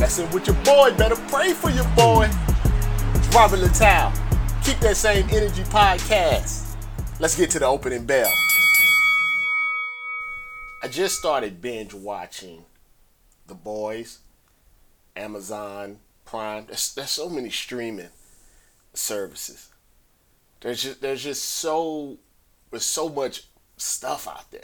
Messing with your boy, better pray for your boy. It's Robert Littal. Keep that same energy podcast. Let's get to the opening bell. I just started binge watching The Boys, Amazon Prime. There's, there's so many streaming services. There's just there's just so there's so much stuff out there.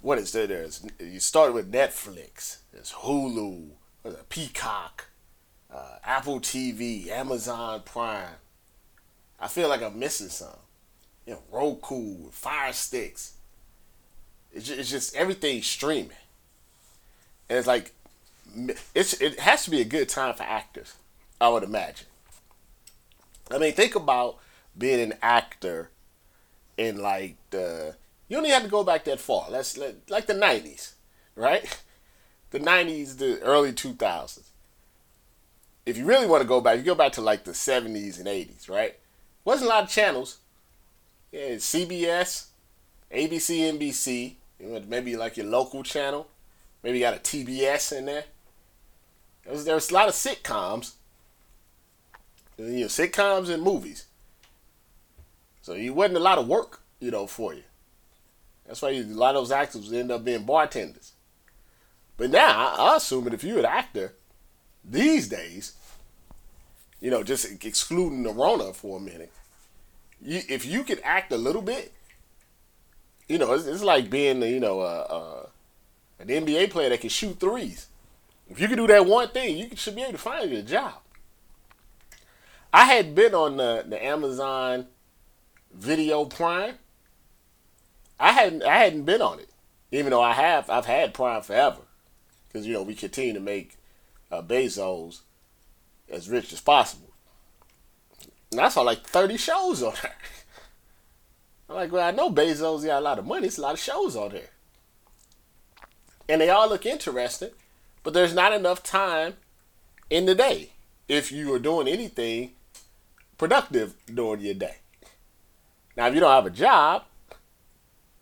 What is there? There's you started with Netflix. There's Hulu, there's Peacock, uh, Apple TV, Amazon Prime. I feel like I'm missing some. You know, Roku, Fire Sticks. It's just, it's just everything streaming, and it's like it's it has to be a good time for actors. I would imagine. I mean, think about being an actor in like the. You don't even have to go back that far. Let's let, like the '90s, right? The '90s, the early 2000s. If you really want to go back, you go back to like the '70s and '80s, right? Wasn't a lot of channels. Yeah, CBS, ABC, NBC. Maybe like your local channel. Maybe you got a TBS in there. There was, there was a lot of sitcoms you know, sitcoms and movies. So it wasn't a lot of work, you know, for you. That's why you, a lot of those actors end up being bartenders. But now, I, assume that if you're an actor these days, you know, just excluding the Rona for a minute, you, if you can act a little bit, you know, it's, it's like being, you know, an NBA player that can shoot threes. If you can do that one thing, you should be able to find a job. I had been on the, the Amazon Video Prime. I hadn't I hadn't been on it, even though I have I've had Prime forever, because you know we continue to make uh, Bezos as rich as possible. And I saw like thirty shows on there. I'm like, well, I know Bezos got a lot of money. It's a lot of shows on there, and they all look interesting, but there's not enough time in the day if you are doing anything productive during your day. Now, if you don't have a job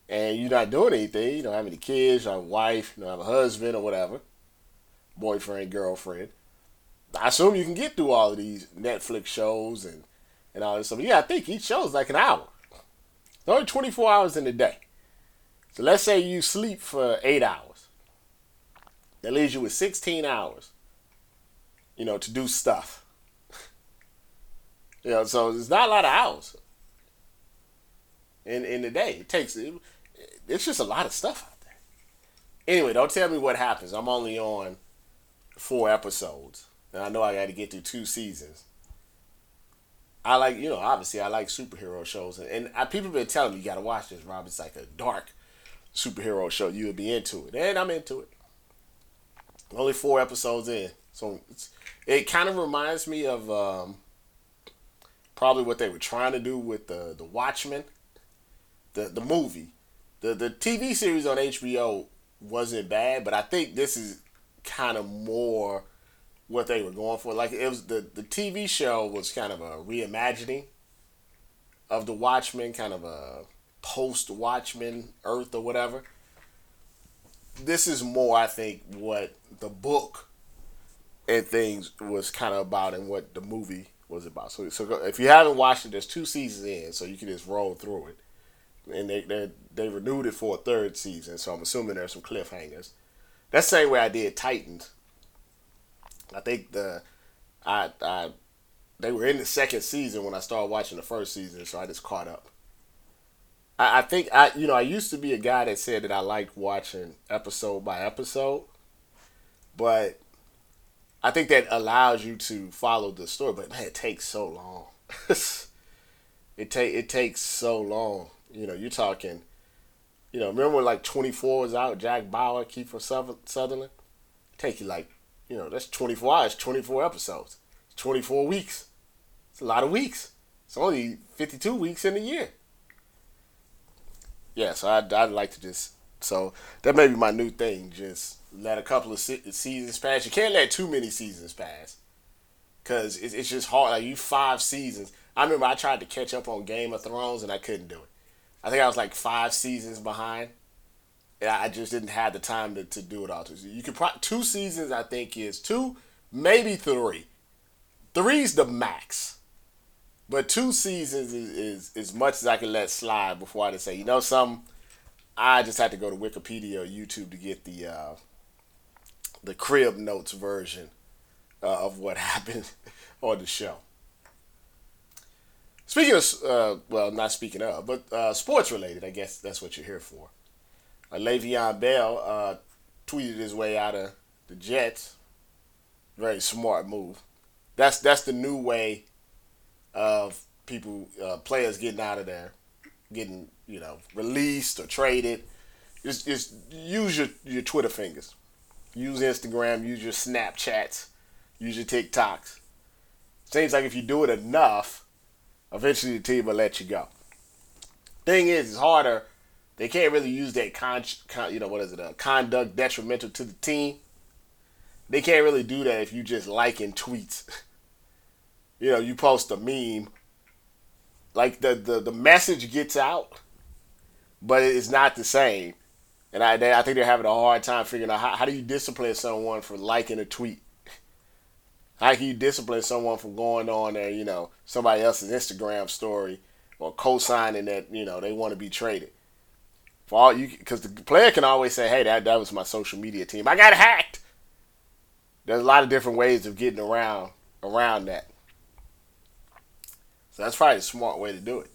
and you're not doing anything, you don't have any kids, you don't have a wife, you don't have a husband or whatever, boyfriend, girlfriend, I assume you can get through all of these Netflix shows and, and all this stuff. Yeah, I think each show is like an hour. It's only 24 hours in a day. So let's say you sleep for eight hours. That leaves you with 16 hours, you know, to do stuff. You know, so it's not a lot of hours in in the day. It takes it, it's just a lot of stuff out there. Anyway, don't tell me what happens. I'm only on four episodes, and I know I got to get through two seasons. I like, you know, obviously I like superhero shows, and, and I, people have been telling me you got to watch this, Rob. It's like a dark superhero show. You would be into it, and I'm into it. Only four episodes in, so it kind of reminds me of um, probably what they were trying to do with the the Watchmen, the the movie, the the TV series on HBO wasn't bad, but I think this is kind of more what they were going for. Like it was the the TV show was kind of a reimagining of the Watchmen, kind of a post Watchmen Earth or whatever. This is more, I think, what the book and things was kind of about, and what the movie was about. So, so if you haven't watched it, there's two seasons in, so you can just roll through it. And they they, they renewed it for a third season, so I'm assuming there's some cliffhangers. That's the same way I did Titans. I think the I I they were in the second season when I started watching the first season, so I just caught up. I, I think I you know I used to be a guy that said that I liked watching episode by episode, but I think that allows you to follow the story, but man, it takes so long. it take it takes so long. You know, you're talking. You know, remember when like 24 was out, Jack Bauer, Kiefer Sutherland? Take you like you know, that's 24 hours, 24 episodes, 24 weeks. It's a lot of weeks. It's only 52 weeks in a year. Yeah, so I'd, I'd like to just, so that may be my new thing. Just let a couple of se- seasons pass. You can't let too many seasons pass. Because it's, it's just hard. Like, you five seasons. I remember I tried to catch up on Game of Thrones and I couldn't do it. I think I was like five seasons behind. And I just didn't have the time to, to do it all. You could pro- two seasons. I think is two, maybe three. Three's the max, but two seasons is, is as much as I can let slide before I just say, you know, some. I just had to go to Wikipedia or YouTube to get the uh, the crib notes version uh, of what happened on the show. Speaking of, uh, well, not speaking of, but uh, sports related, I guess that's what you're here for. Uh, Le'Veon Bell uh, tweeted his way out of the Jets. Very smart move. That's that's the new way of people, uh, players getting out of there, getting you know released or traded. Just, just use your, your Twitter fingers. Use Instagram. Use your Snapchats. Use your TikToks. Seems like if you do it enough, eventually the team will let you go. Thing is, it's harder they can't really use that con, con you know what is it, a uh, conduct detrimental to the team. They can't really do that if you just liking tweets. you know, you post a meme, like the the, the message gets out, but it's not the same. And I they, I think they're having a hard time figuring out how, how do you discipline someone for liking a tweet. How can you discipline someone for going on there, you know, somebody else's Instagram story or co-signing that, you know, they want to be traded? For all you, because the player can always say, "Hey, that that was my social media team. I got hacked." There's a lot of different ways of getting around around that. So that's probably a smart way to do it.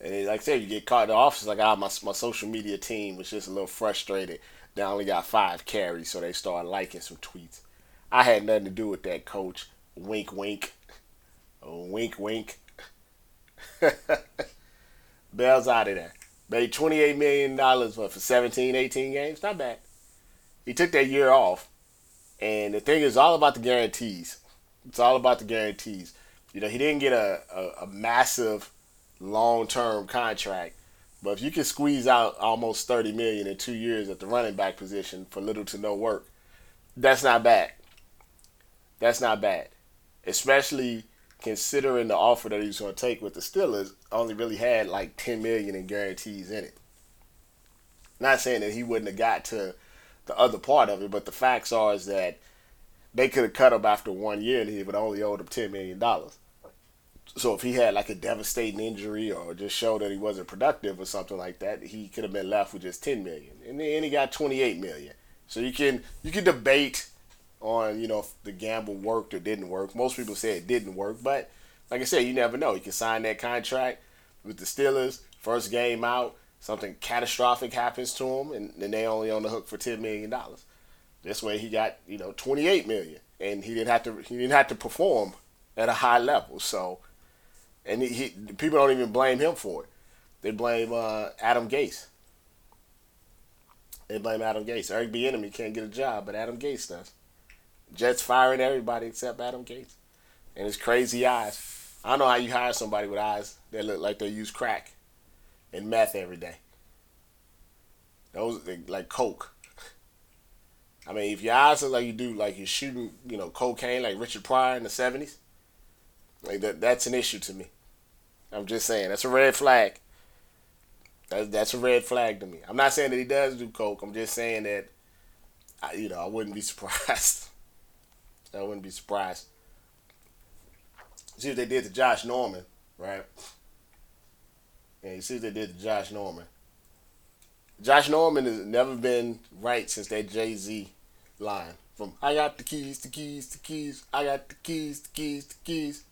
And like I said, you get caught in the office like, ah, my my social media team was just a little frustrated. They only got five carries, so they started liking some tweets. I had nothing to do with that, coach. Wink, wink. Wink, wink. Bell's out of there. Made $28 million for 17, 18 games. Not bad. He took that year off. And the thing is all about the guarantees. It's all about the guarantees. You know, he didn't get a, a, a massive long term contract. But if you can squeeze out almost 30 million in two years at the running back position for little to no work, that's not bad. That's not bad. Especially considering the offer that he was going to take with the Steelers, only really had like 10 million in guarantees in it. Not saying that he wouldn't have got to the other part of it, but the facts are is that they could have cut him after one year and he would only owed him 10 million dollars. So if he had like a devastating injury or just showed that he wasn't productive or something like that, he could have been left with just 10 million. And then he got 28 million. So you can you can debate on you know if the gamble worked or didn't work. Most people say it didn't work, but like I said, you never know. You can sign that contract with the Steelers. First game out, something catastrophic happens to him, and then they only on the hook for ten million dollars. This way, he got you know twenty eight million, and he didn't have to he didn't have to perform at a high level. So, and he, he people don't even blame him for it. They blame uh, Adam Gase. They blame Adam Gase. Eric Bieniemy can't get a job, but Adam Gase does. Jets firing everybody except Adam Gase and his crazy eyes. I don't know how you hire somebody with eyes that look like they use crack and meth every day. Those like coke. I mean, if your eyes look like you do, like you're shooting, you know, cocaine like Richard Pryor in the seventies, like that, that's an issue to me. I'm just saying that's a red flag. That's that's a red flag to me. I'm not saying that he does do coke. I'm just saying that, I, you know, I wouldn't be surprised. I wouldn't be surprised. See what they did to Josh Norman, right? And you see what they did to Josh Norman. Josh Norman has never been right since that Jay Z line. From I got the keys, the keys, the keys, I got the keys, the keys, the keys.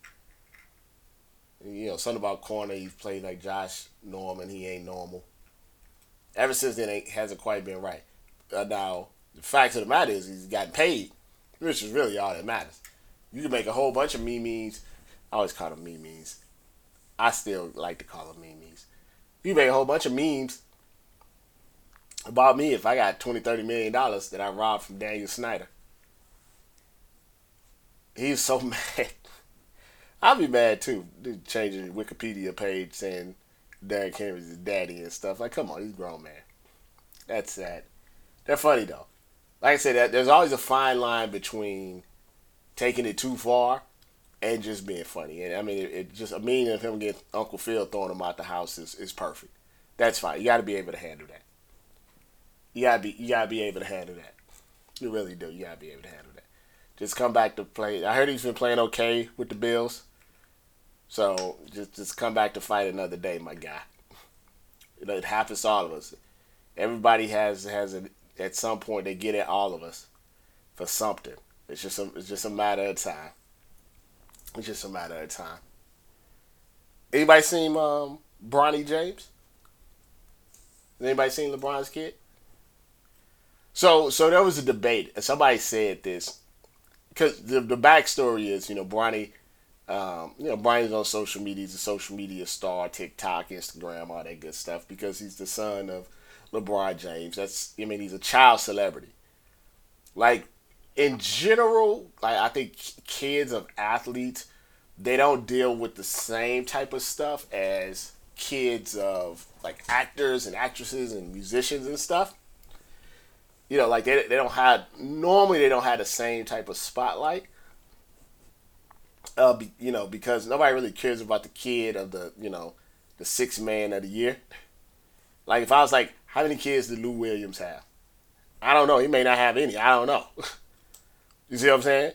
And, you know, something about corner, he's played like Josh Norman, he ain't normal. Ever since then, it hasn't quite been right. Uh, now, the fact of the matter is, he's gotten paid which is really all that matters. You can make a whole bunch of memes. I always call them memes. I still like to call them memes. You make a whole bunch of memes about me if I got 20, 30 million dollars that I robbed from Daniel Snyder. He's so mad. I'll be mad too. Changing Wikipedia page saying Derrick Henry's daddy and stuff. Like, come on, he's grown man. That's sad. They're funny though. Like I said, there's always a fine line between taking it too far and just being funny. And I mean, it, it just a meaning of him getting Uncle Phil throwing him out the house is, is perfect. That's fine. You got to be able to handle that. You gotta be you gotta be able to handle that. You really do. You gotta be able to handle that. Just come back to play. I heard he's been playing okay with the Bills. So just just come back to fight another day, my guy. You know, it happens to all of us. Everybody has has a, at some point they get at all of us for something. It's just a, it's just a matter of time. It's just a matter of time. Anybody seen um, Bronny James? Anybody seen LeBron's kid? So so there was a debate, somebody said this because the the backstory is you know Bronny, um, you know Bronny's on social media, he's a social media star, TikTok, Instagram, all that good stuff because he's the son of LeBron James. That's I mean he's a child celebrity. Like in general, like I think kids of athletes, they don't deal with the same type of stuff as kids of like actors and actresses and musicians and stuff you know, like they, they don't have normally they don't have the same type of spotlight. Uh, you know, because nobody really cares about the kid of the you know the sixth man of the year. Like if I was like, how many kids did Lou Williams have? I don't know. He may not have any. I don't know. you see what I'm saying?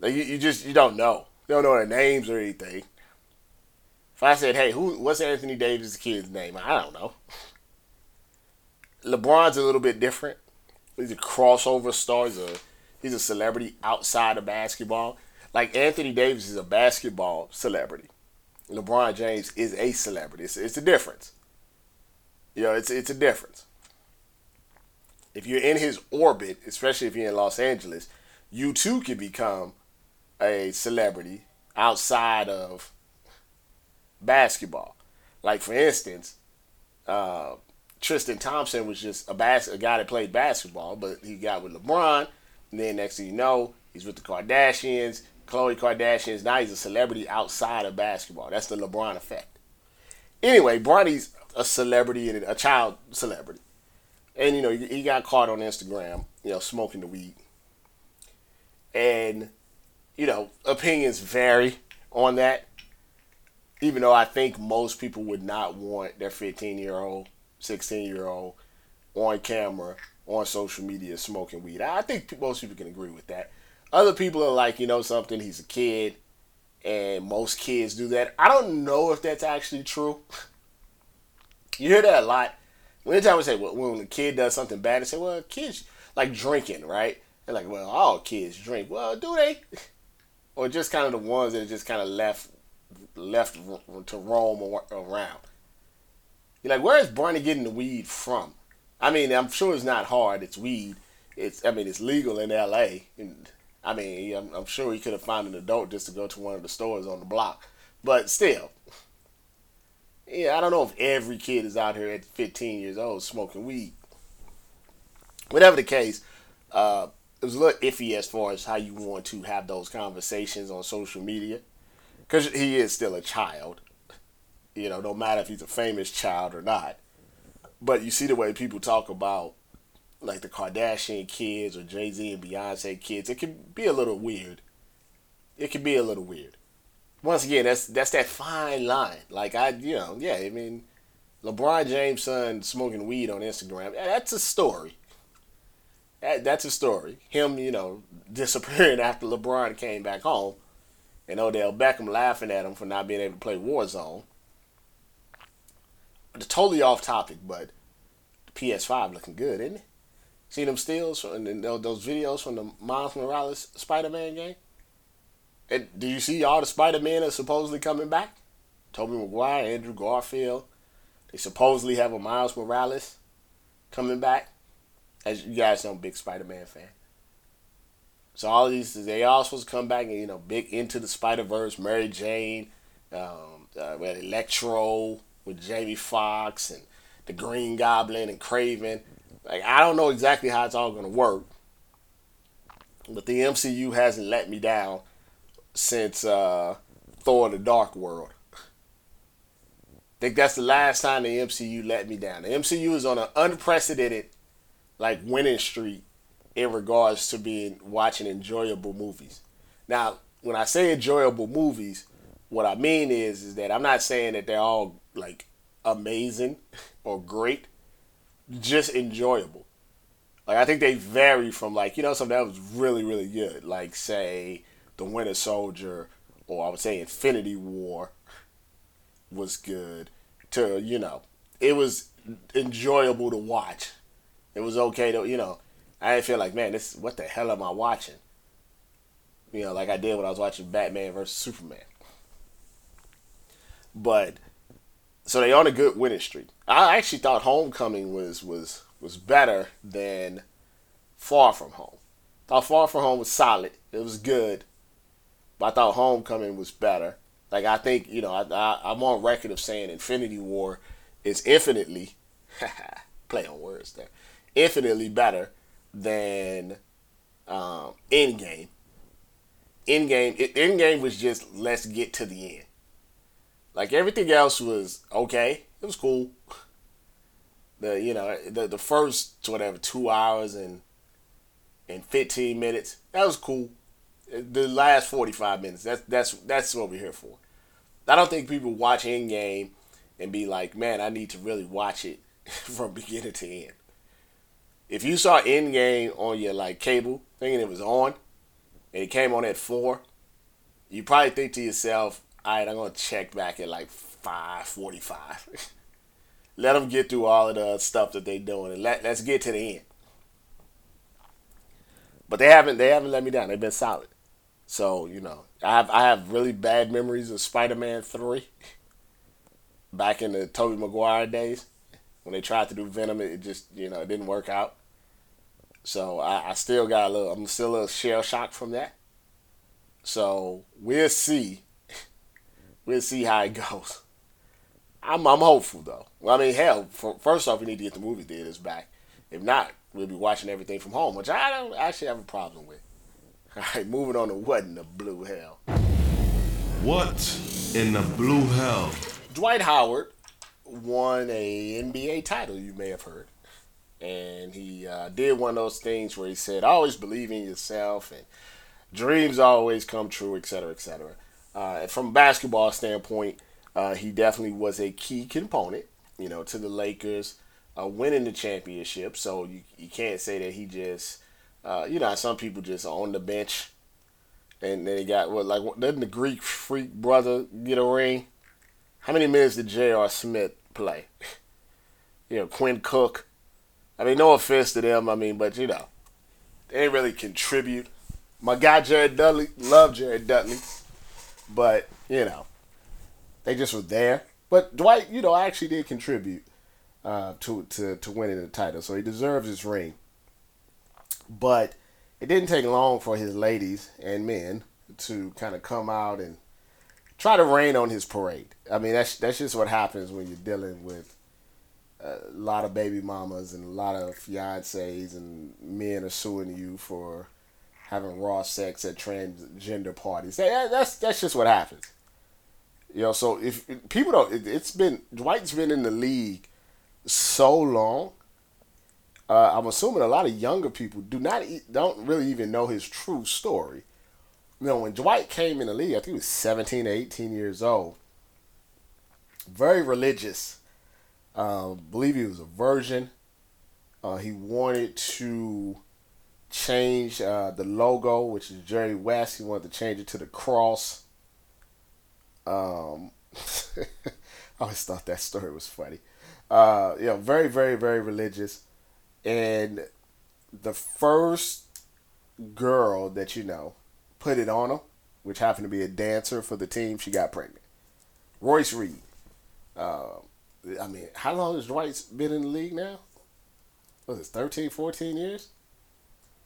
Like you, you just you don't know. You don't know their names or anything. If I said, hey, who what's Anthony Davis' kid's name? I don't know. LeBron's a little bit different he's a crossover star. He's a he's a celebrity outside of basketball. Like Anthony Davis is a basketball celebrity. LeBron James is a celebrity. It's, it's a difference. You know, it's it's a difference. If you're in his orbit, especially if you're in Los Angeles, you too can become a celebrity outside of basketball. Like for instance, uh, Tristan Thompson was just a bas- a guy that played basketball, but he got with LeBron. And then next thing you know, he's with the Kardashians, Khloe Kardashians. Now he's a celebrity outside of basketball. That's the LeBron effect. Anyway, Bronny's a celebrity and a child celebrity. And you know, he got caught on Instagram, you know, smoking the weed. And you know, opinions vary on that. Even though I think most people would not want their 15 year old 16 year old on camera on social media smoking weed. I think most people can agree with that. Other people are like, you know, something, he's a kid, and most kids do that. I don't know if that's actually true. you hear that a lot. Anytime we say, well, when a kid does something bad, they say, well, kids like drinking, right? They're like, well, all kids drink. Well, do they? or just kind of the ones that are just kind of left left to roam around. You're like, where is Bronny getting the weed from? I mean, I'm sure it's not hard. It's weed. It's I mean, it's legal in L.A. And I mean, I'm, I'm sure he could have found an adult just to go to one of the stores on the block. But still, yeah, I don't know if every kid is out here at 15 years old smoking weed. Whatever the case, uh, it was a little iffy as far as how you want to have those conversations on social media, because he is still a child. You know, no matter if he's a famous child or not. But you see the way people talk about like the Kardashian kids or Jay Z and Beyonce kids, it can be a little weird. It can be a little weird. Once again, that's that's that fine line. Like I, you know, yeah, I mean, LeBron James' son smoking weed on Instagram. Eh, that's a story. That, that's a story. Him, you know, disappearing after LeBron came back home, and Odell Beckham laughing at him for not being able to play Warzone totally off topic, but the PS5 looking good, isn't it? See them stills and those videos from the Miles Morales Spider-Man game? And do you see all the Spider-Man are supposedly coming back? Tobey Maguire, Andrew Garfield. They supposedly have a Miles Morales coming back. As you guys know, I'm a big Spider-Man fan. So all these, they all supposed to come back and, you know, big into the Spider-Verse, Mary Jane, um, uh, Electro, with Jamie Foxx and the Green Goblin and Kraven. Like I don't know exactly how it's all gonna work, but the MCU hasn't let me down since uh, Thor: The Dark World. I think that's the last time the MCU let me down. The MCU is on an unprecedented, like winning streak in regards to being watching enjoyable movies. Now, when I say enjoyable movies, what I mean is is that I'm not saying that they're all like amazing or great, just enjoyable. Like I think they vary from like you know something that was really really good, like say The Winter Soldier, or I would say Infinity War was good. To you know, it was enjoyable to watch. It was okay to you know. I didn't feel like man, this what the hell am I watching? You know, like I did when I was watching Batman versus Superman. But so they on a good winning streak. I actually thought Homecoming was was was better than Far From Home. Thought Far From Home was solid. It was good, but I thought Homecoming was better. Like I think you know I, I I'm on record of saying Infinity War is infinitely play on words there, infinitely better than um, Endgame. Endgame, Endgame was just let's get to the end. Like everything else was okay. It was cool. The you know the the first whatever two hours and and fifteen minutes that was cool. The last forty five minutes that's that's that's what we're here for. I don't think people watch Endgame and be like, man, I need to really watch it from beginning to end. If you saw Endgame on your like cable, thinking it was on, and it came on at four, you probably think to yourself, all right, I'm gonna check back at like five forty-five. let them get through all of the stuff that they're doing, and let let's get to the end. But they haven't they haven't let me down. They've been solid. So you know, I have I have really bad memories of Spider-Man three. Back in the Tobey Maguire days, when they tried to do Venom, it just you know it didn't work out. So I, I still got a little. I'm still a little shell shocked from that. So we'll see We'll see how it goes. I'm I'm hopeful though. Well, I mean, hell, for, first off, we need to get the movie theaters back. If not, we'll be watching everything from home, which I don't actually have a problem with. All right, moving on to what in the blue hell? What in the blue hell? Dwight Howard won a NBA title. You may have heard, and he uh, did one of those things where he said, "Always believe in yourself and dreams always come true, etc., etc." Uh, from a basketball standpoint, uh, he definitely was a key component, you know, to the Lakers uh, winning the championship. So you, you can't say that he just, uh, you know, some people just on the bench, and then he got what like doesn't the Greek freak brother get a ring? How many minutes did J.R. Smith play? you know, Quinn Cook. I mean, no offense to them. I mean, but you know, they didn't really contribute. My guy Jared Dudley, love Jared Dudley. But, you know, they just were there. But Dwight, you know, actually did contribute uh, to, to, to winning the title. So he deserves his ring. But it didn't take long for his ladies and men to kind of come out and try to rain on his parade. I mean, that's that's just what happens when you're dealing with a lot of baby mamas and a lot of fiancés and men are suing you for having raw sex at transgender parties. That, that's that's just what happens. You know, so if, people don't, it, has been Dwight's been in the league so long. Uh, I'm assuming a lot of younger people do not don't really even know his true story. You know, when Dwight came in the league, I think he was 17 or 18 years old. Very religious. Uh, believe he was a virgin. Uh, he wanted to change uh, the logo, which is Jerry West. He wanted to change it to the cross. Um, I always thought that story was funny. Uh, you know, very, very, very religious. And the first girl that you know put it on him, which happened to be a dancer for the team, she got pregnant. Royce Reed. Uh, I mean, how long has Dwight's been in the league now? Was it 13, 14 years?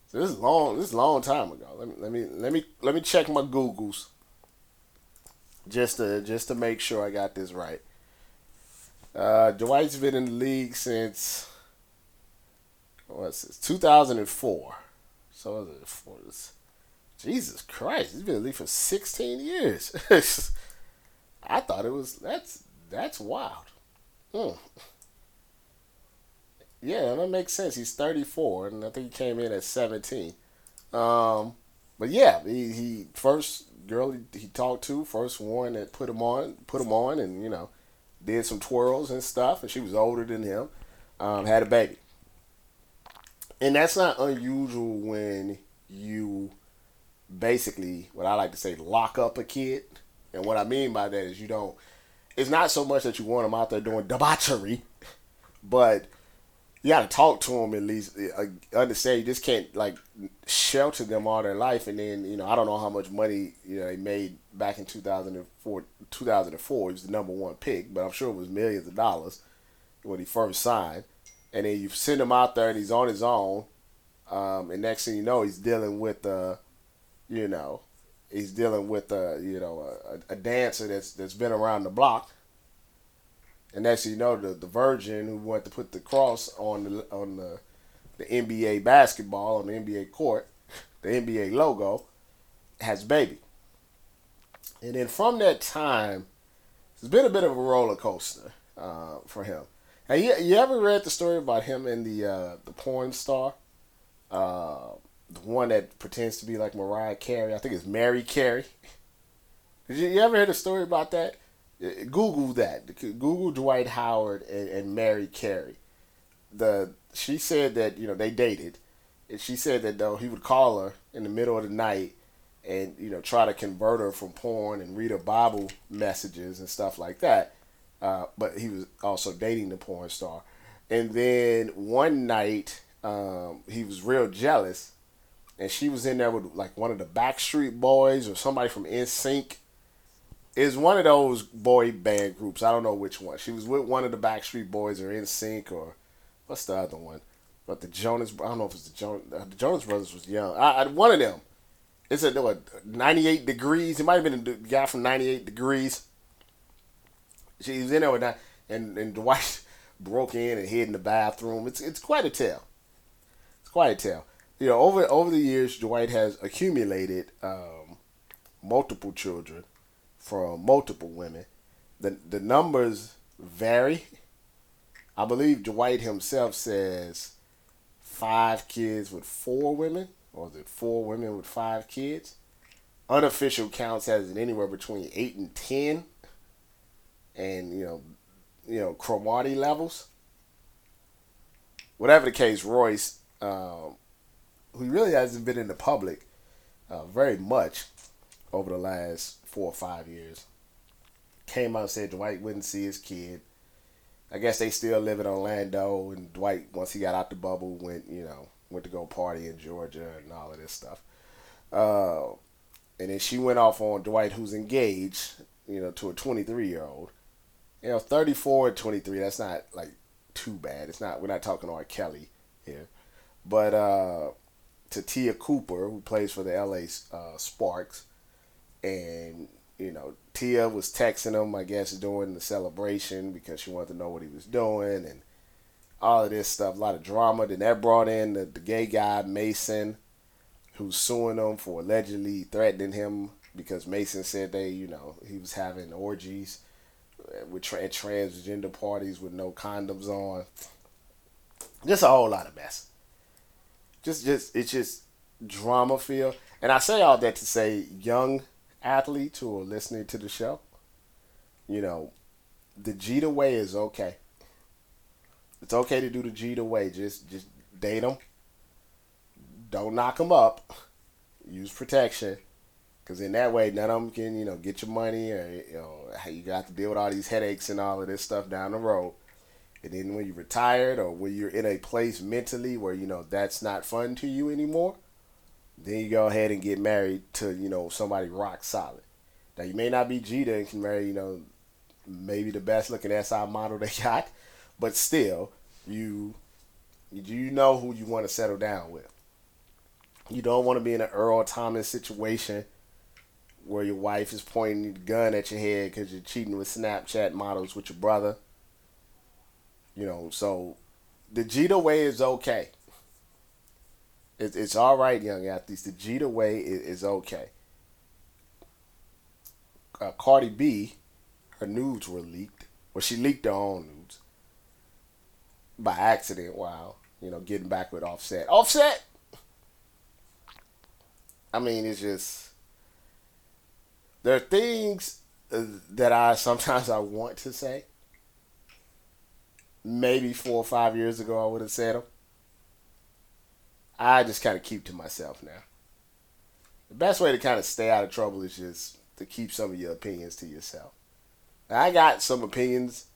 So this is long. This is a long time ago. Let me let me let me let me check my Googles. Just to just to make sure I got this right. Uh, Dwight's been in the league since what's this? 2004. So it Jesus Christ, he's been in the for 16 years. I thought it was that's that's wild. Hmm. Yeah, that makes sense. He's 34, and I think he came in at 17. Um, but yeah, he, he first girl he, he talked to, first one that put him on, put him on, and you know, did some twirls and stuff. And she was older than him, um, had a baby, and that's not unusual when you basically what I like to say lock up a kid. And what I mean by that is you don't. It's not so much that you want them out there doing debauchery, but you got to talk to them at least. Uh, understand you just can't like shelter them all their life, and then you know I don't know how much money you know they made back in 2004. 2004 he was the number one pick, but I'm sure it was millions of dollars when he first signed. And then you send him out there, and he's on his own. Um, and next thing you know, he's dealing with uh, you know, he's dealing with a you know a, a dancer that's that's been around the block. And next thing you know, the, the virgin who wanted to put the cross on the on the the NBA basketball on the NBA court, the NBA logo, has baby. And then from that time, it's been a bit of a roller coaster uh, for him. Have you, you ever read the story about him and the uh, the porn star? Uh, the one that pretends to be like Mariah Carey. I think it's Mary Carey. Did you, you ever hear the story about that? Uh, Google that. Google Dwight Howard and, and Mary Carey. The she said that you know they dated, and she said that though he would call her in the middle of the night and you know try to convert her from porn and read her Bible messages and stuff like that. Uh, but he was also dating the porn star, and then one night um, he was real jealous and she was in there with like one of the Backstreet Boys or somebody from NSYNC. Is one of those boy band groups. I don't know which one. She was with one of the Backstreet Boys or NSYNC or what's the other one? But the Jonas. I don't know if it's the Jonas. The Jonas Brothers was young. I, I one of them. It's a what, 98 degrees. It might have been the guy from 98 degrees. She was in there and and Dwight broke in and hid in the bathroom. It's it's quite a tale. It's quite a tale you know, over over the years, Dwight has accumulated um, multiple children from multiple women. The the numbers vary. I believe Dwight himself says five kids with four women, or is it four women with five kids? Unofficial counts has it anywhere between eight and ten, and you know, you know, Cromartie levels. Whatever the case, Royce um, who really hasn't been in the public uh, very much over the last four or five years, came out and said Dwight wouldn't see his kid. I guess they still live in Orlando, and Dwight, once he got out the bubble, went you know went to go party in Georgia and all of this stuff. Uh, and then she went off on Dwight, who's engaged, you know, to a 23 year old. You know, 34 and 23. That's not like too bad. It's not. We're not talking R. Kelly here, but uh, to Te'a Cooper, who plays for the LA uh, Sparks, and you know Te'a was texting him, I guess, during the celebration because she wanted to know what he was doing and all of this stuff. A lot of drama. Then that brought in the, the gay guy Mason, who's suing him for allegedly threatening him because Mason said they, you know, he was having orgies Uh, with tra- transgender parties with no condoms on. Just a whole lot of mess just just it's just drama feel. And I say all that to say young athletes who are listening to the show, you know, the Jeter way is okay. It's okay to do the Jeter way. Just just date them. Don't knock them up. Use protection. Because in that way, none of them can, you know, get your money or, you know, you got to deal with all these headaches and all of this stuff down the road. And then when you're retired or when you're in a place mentally where, you know, that's not fun to you anymore, then you go ahead and get married to, you know, somebody rock solid. Now, you may not be Jeter and can marry, you know, maybe the best looking SI model they got, but still, you do you know who you want to settle down with. You don't want to be in an Earl Thomas situation where your wife is pointing the gun at your head because you're cheating with Snapchat models with your brother you know, so the Jeter way is okay. It, it's all right, young athletes. The Jeter way is, is okay. Uh, Cardi B, her nudes were leaked. Well, she leaked her own nudes by accident while you know getting back with Offset. Offset. I mean, it's just there are things uh, that I sometimes I want to say. Maybe four or five years ago, I would have said them. I just kind of keep to myself now. The best way to kind of stay out of trouble is just to keep some of your opinions to yourself. Now, I got some opinions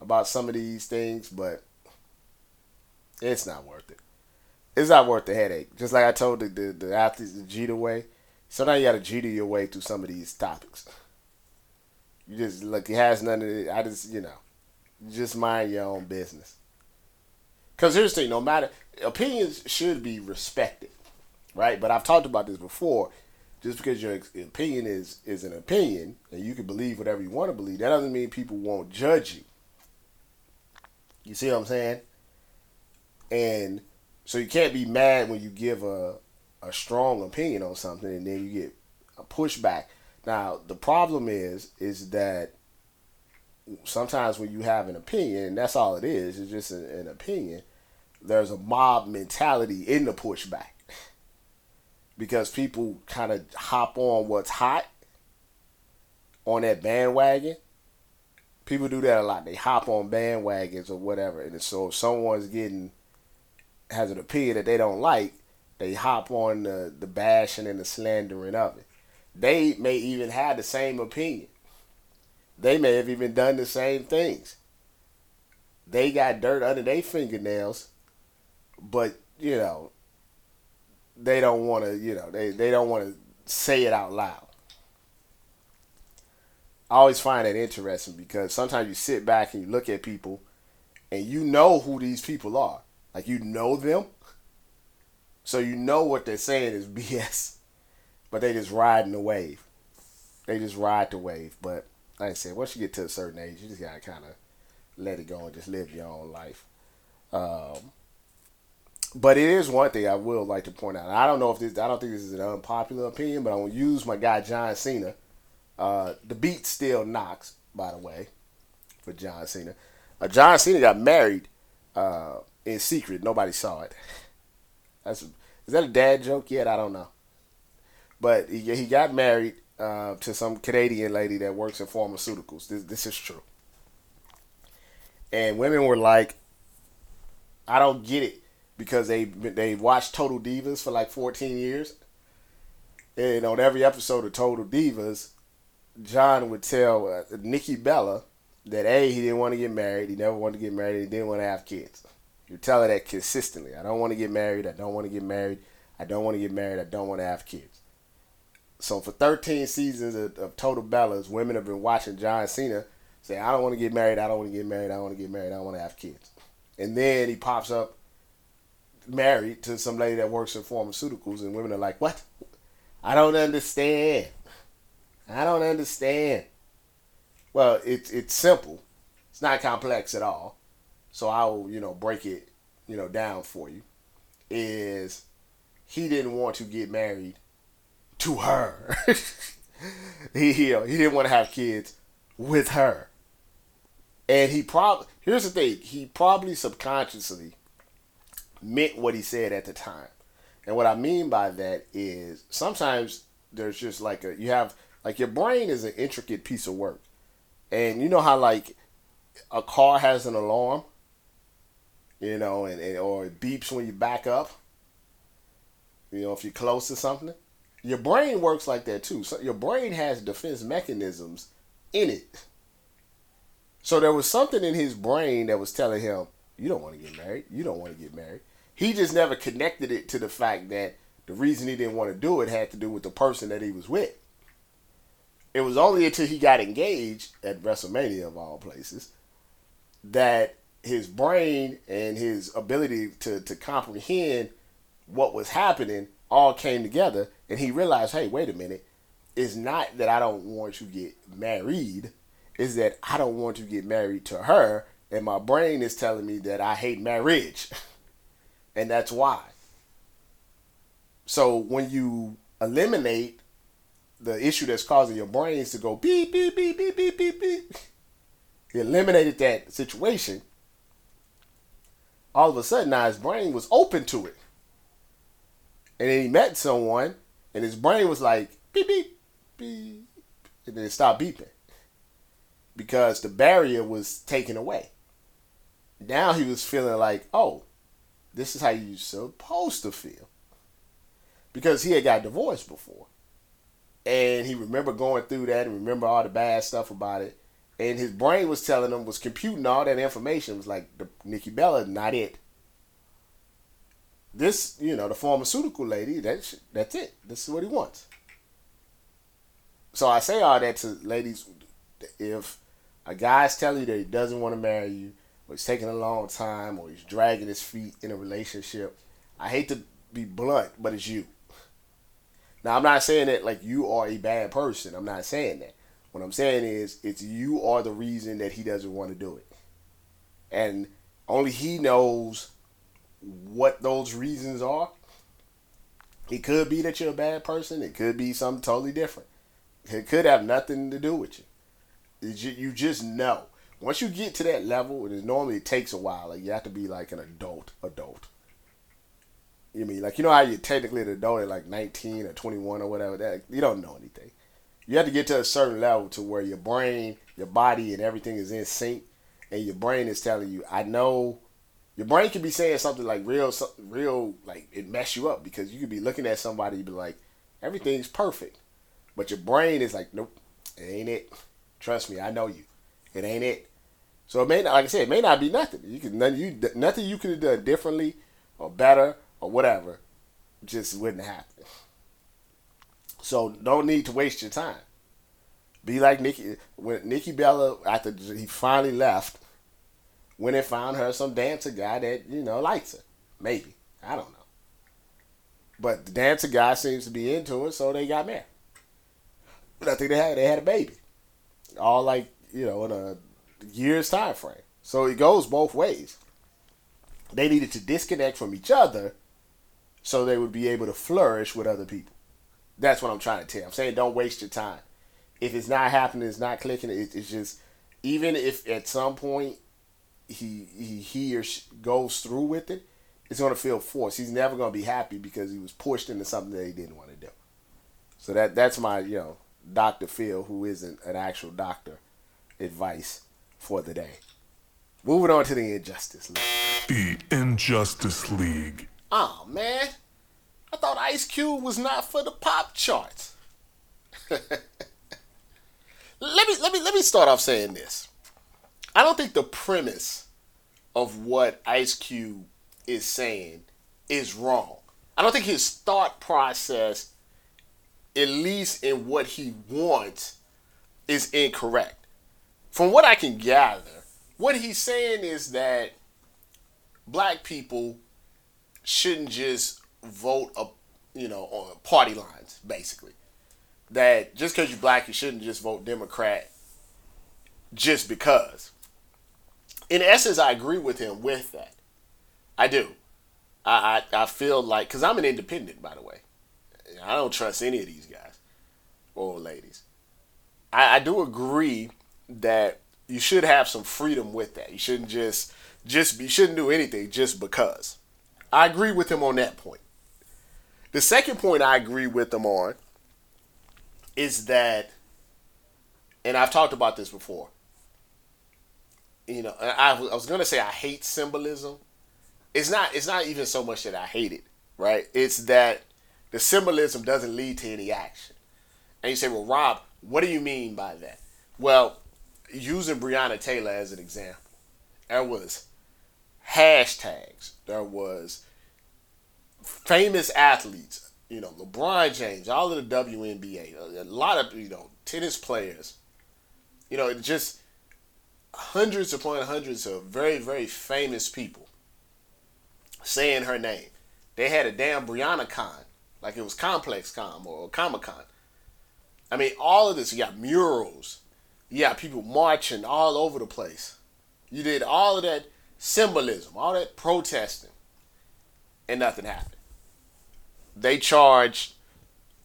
about some of these things, but it's not worth it. It's not worth the headache. Just like I told the the, the athletes the Jeter way. Sometimes you got to Jeter your way through some of these topics. You just look. It has nothing. To, I just you know, just mind your own business. Because here's the thing: no matter opinions should be respected, right? But I've talked about this before. Just because your opinion is is an opinion and you can believe whatever you want to believe, that doesn't mean people won't judge you. You see what I'm saying? And so you can't be mad when you give a a strong opinion on something and then you get a pushback. Now the problem is is that sometimes when you have an opinion, that's all it is. It's just an, an opinion. There's a mob mentality in the pushback because people kind of hop on what's hot on that bandwagon. People do that a lot. They hop on bandwagons or whatever, and so if someone's getting has an opinion that they don't like, they hop on the, the bashing and the slandering of it. They may even have the same opinion. They may have even done the same things. They got dirt under their fingernails, but you know, they don't want to, you know, they, they don't want to say it out loud. I always find that interesting because sometimes you sit back and you look at people and you know who these people are. Like you know them. So you know what they're saying is BS. But they just riding the wave. They just ride the wave. But like I said, once you get to a certain age, you just gotta kinda let it go and just live your own life. Um, but it is one thing I will like to point out. I don't know if this I don't think this is an unpopular opinion, but I'm gonna use my guy John Cena. Uh, the beat still knocks, by the way, for John Cena. Uh, John Cena got married uh, in secret. Nobody saw it. That's is that a dad joke yet? I don't know. But he, he got married uh, to some Canadian lady that works in pharmaceuticals. This this is true. And women were like, I don't get it because they they watched Total Divas for like 14 years. And on every episode of Total Divas, John would tell uh, Nikki Bella that A, he didn't want to get married, he never wanted to get married, he didn't want to have kids. You tell her that consistently. I don't want to get married. I don't want to get married. I don't want to get married. I don't want to have kids. So for 13 seasons of, of Total Bellas, women have been watching John Cena say, I don't want to get married. I don't want to get married. I don't want to get married. I don't want to have kids. And then he pops up married to some lady that works in pharmaceuticals, and women are like, What? I don't understand. I don't understand. Well, it's it's simple. It's not complex at all. So I'll, you know, break it, you know, down for you. Is he didn't want to get married to her. he, he he didn't want to have kids with her. And he probably here's the thing, he probably subconsciously meant what he said at the time. And what I mean by that is sometimes there's just like a you have like your brain is an intricate piece of work. And you know how like a car has an alarm you know, and, and or it beeps when you back up. You know, if you're close to something. Your brain works like that too. So your brain has defense mechanisms in it. So there was something in his brain that was telling him, "You don't want to get married. You don't want to get married." He just never connected it to the fact that the reason he didn't want to do it had to do with the person that he was with. It was only until he got engaged at WrestleMania of all places that his brain and his ability to, to comprehend what was happening all came together and he realized hey wait a minute. It's not that i don't want to get married. Is that i don't want to get married to her and my brain is telling me that i hate marriage. And that's why. So when you eliminate the issue that's causing your brains to go beep beep beep beep beep beep beep, eliminated that situation. All of a sudden, now his brain was open to it, and then he met someone, and his brain was like beep beep beep, and then it stopped beeping because the barrier was taken away. Now he was feeling like, oh, this is how you're supposed to feel. Because he had got divorced before. And he remembered going through that and remember all the bad stuff about it. And his brain was telling him, was computing all that information. It was like, the Nikki Bella, not it. This, you know, the pharmaceutical lady, that's, that's it. This is what he wants. So I say all that to ladies, if a guy's telling you that he doesn't want to marry you, or he's taking a long time, or he's dragging his feet in a relationship, I hate to be blunt, but it's you. Now I'm not saying that like you are a bad person. I'm not saying that. What I'm saying is it's you are the reason that he doesn't want to do it. And only he knows what those reasons are. It could be that you're a bad person. It could be something totally different. It could have nothing to do with you you just know. Once you get to that level, and normally it takes a while. Like you have to be like an adult, adult. You mean like you know how you're technically an adult at like 19 or 21 or whatever. That you don't know anything. You have to get to a certain level to where your brain, your body, and everything is in sync, and your brain is telling you, "I know." Your brain could be saying something like real, real, like it mess you up because you could be looking at somebody, be like, everything's perfect, but your brain is like, nope, it ain't it. Trust me, I know you. It ain't it. So it may not, like I said, it may not be nothing. You can you nothing you could have done differently or better or whatever, just wouldn't happen. So don't need to waste your time. Be like Nikki when Nikki Bella after he finally left, went and found her some dancer guy that you know likes her. Maybe I don't know. But the dancer guy seems to be into it, so they got married. But I think they had they had a baby all like you know in a year's time frame. So it goes both ways. They needed to disconnect from each other so they would be able to flourish with other people. That's what I'm trying to tell. I'm saying don't waste your time. If it's not happening, it's not clicking. it's just even if at some point he he he or she goes through with it, it's gonna feel forced. He's never gonna be happy because he was pushed into something that he didn't want to do. So that that's my you know Dr. Phil, who isn't an actual doctor, advice for the day. Moving on to the Injustice League. The Injustice League. Oh man, I thought Ice Cube was not for the pop charts. let me let me let me start off saying this. I don't think the premise of what Ice Cube is saying is wrong. I don't think his thought process at least in what he wants, is incorrect. From what I can gather, what he's saying is that black people shouldn't just vote up, you know, on party lines, basically. That just because you're black, you shouldn't just vote Democrat just because. In essence, I agree with him with that. I do. I, I, I feel like, because I'm an independent, by the way. I don't trust any of these guys or ladies. I, I do agree that you should have some freedom with that. You shouldn't just just you shouldn't do anything just because. I agree with him on that point. The second point I agree with them on is that, and I've talked about this before. You know, I, I was gonna say I hate symbolism. It's not. It's not even so much that I hate it, right? It's that the symbolism doesn't lead to any action. And you say, well, Rob, what do you mean by that? Well, using Breonna Taylor as an example, there was hashtags, there was famous athletes, you know, LeBron James, all of the WNBA, a lot of, you know, tennis players, you know, just hundreds upon hundreds of very, very famous people saying her name. They had a damn Breonna Con like it was Complex Con or Comic Con. I mean, all of this. You got murals. You got people marching all over the place. You did all of that symbolism, all that protesting, and nothing happened. They charged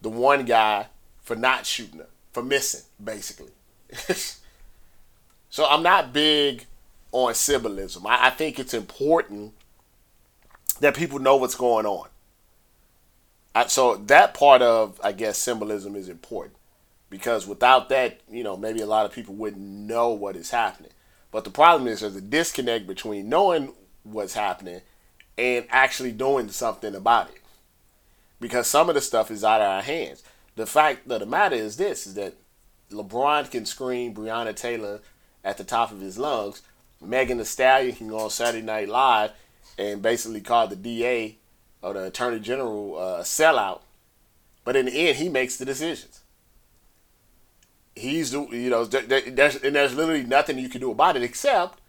the one guy for not shooting her, for missing, basically. so I'm not big on symbolism. I, I think it's important that people know what's going on. I, so that part of, I guess, symbolism is important because without that, you know, maybe a lot of people wouldn't know what is happening. But the problem is there's a disconnect between knowing what's happening and actually doing something about it. Because some of the stuff is out of our hands. The fact of the matter is this is that LeBron can scream Breonna Taylor at the top of his lungs. Megan Thee Stallion can go on Saturday Night Live and basically call the DA or the Attorney General uh, a sellout. But in the end, he makes the decisions. He's, you know, there's, and there's literally nothing you can do about it except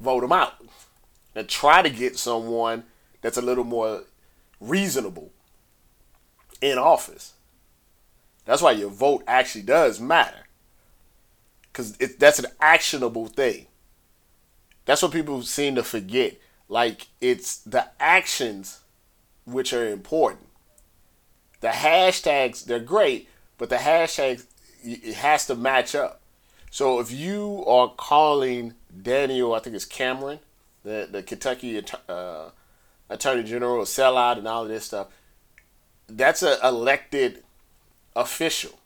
vote him out and try to get someone that's a little more reasonable in office. That's why your vote actually does matter. Because that's an actionable thing. That's what people seem to forget. Like, it's the actions which are important. The hashtags, they're great, but the hashtags, it has to match up. So if you are calling Daniel, I think it's Cameron, the, the Kentucky uh, Attorney General, a sellout, and all of this stuff, that's an elected official.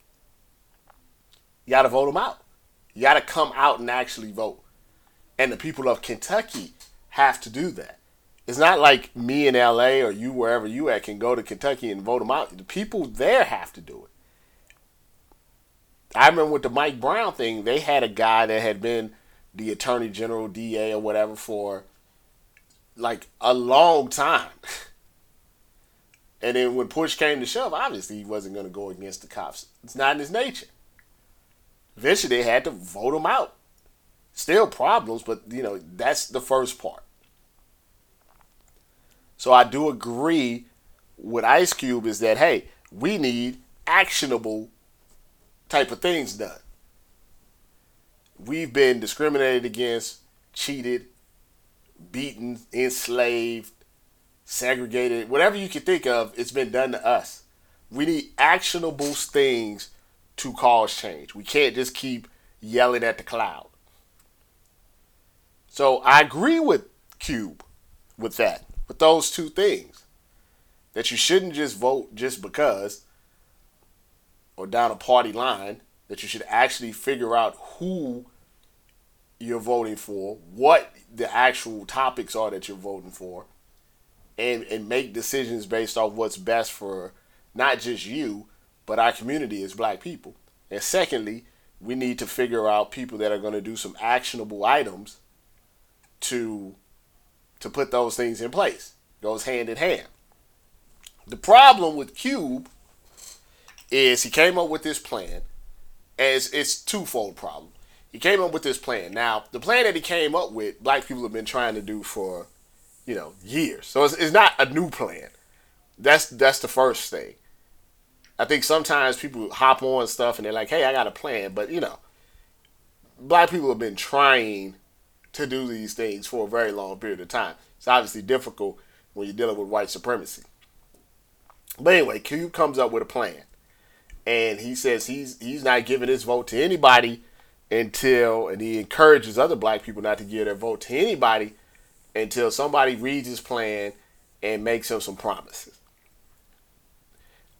You got to vote him out. You got to come out and actually vote. And the people of Kentucky have to do that. It's not like me in LA or you wherever you at can go to Kentucky and vote them out. The people there have to do it. I remember with the Mike Brown thing, they had a guy that had been the attorney general, DA, or whatever for like a long time. and then when push came to shove, obviously he wasn't going to go against the cops. It's not in his nature. Eventually, they had to vote him out. Still problems, but you know that's the first part. So I do agree with Ice Cube is that hey, we need actionable type of things done. We've been discriminated against, cheated, beaten, enslaved, segregated, whatever you can think of, it's been done to us. We need actionable things to cause change. We can't just keep yelling at the cloud. So I agree with Cube with that, with those two things. That you shouldn't just vote just because or down a party line, that you should actually figure out who you're voting for, what the actual topics are that you're voting for, and, and make decisions based off what's best for not just you, but our community as black people. And secondly, we need to figure out people that are going to do some actionable items to to put those things in place. Goes hand in hand. The problem with Cube is he came up with this plan, as it's twofold problem. He came up with this plan. Now, the plan that he came up with, black people have been trying to do for, you know, years. So it's, it's not a new plan. That's that's the first thing. I think sometimes people hop on stuff and they're like, "Hey, I got a plan," but you know, black people have been trying to do these things for a very long period of time. It's obviously difficult when you're dealing with white supremacy. But anyway, Cube comes up with a plan, and he says he's he's not giving his vote to anybody until, and he encourages other black people not to give their vote to anybody until somebody reads his plan and makes him some promises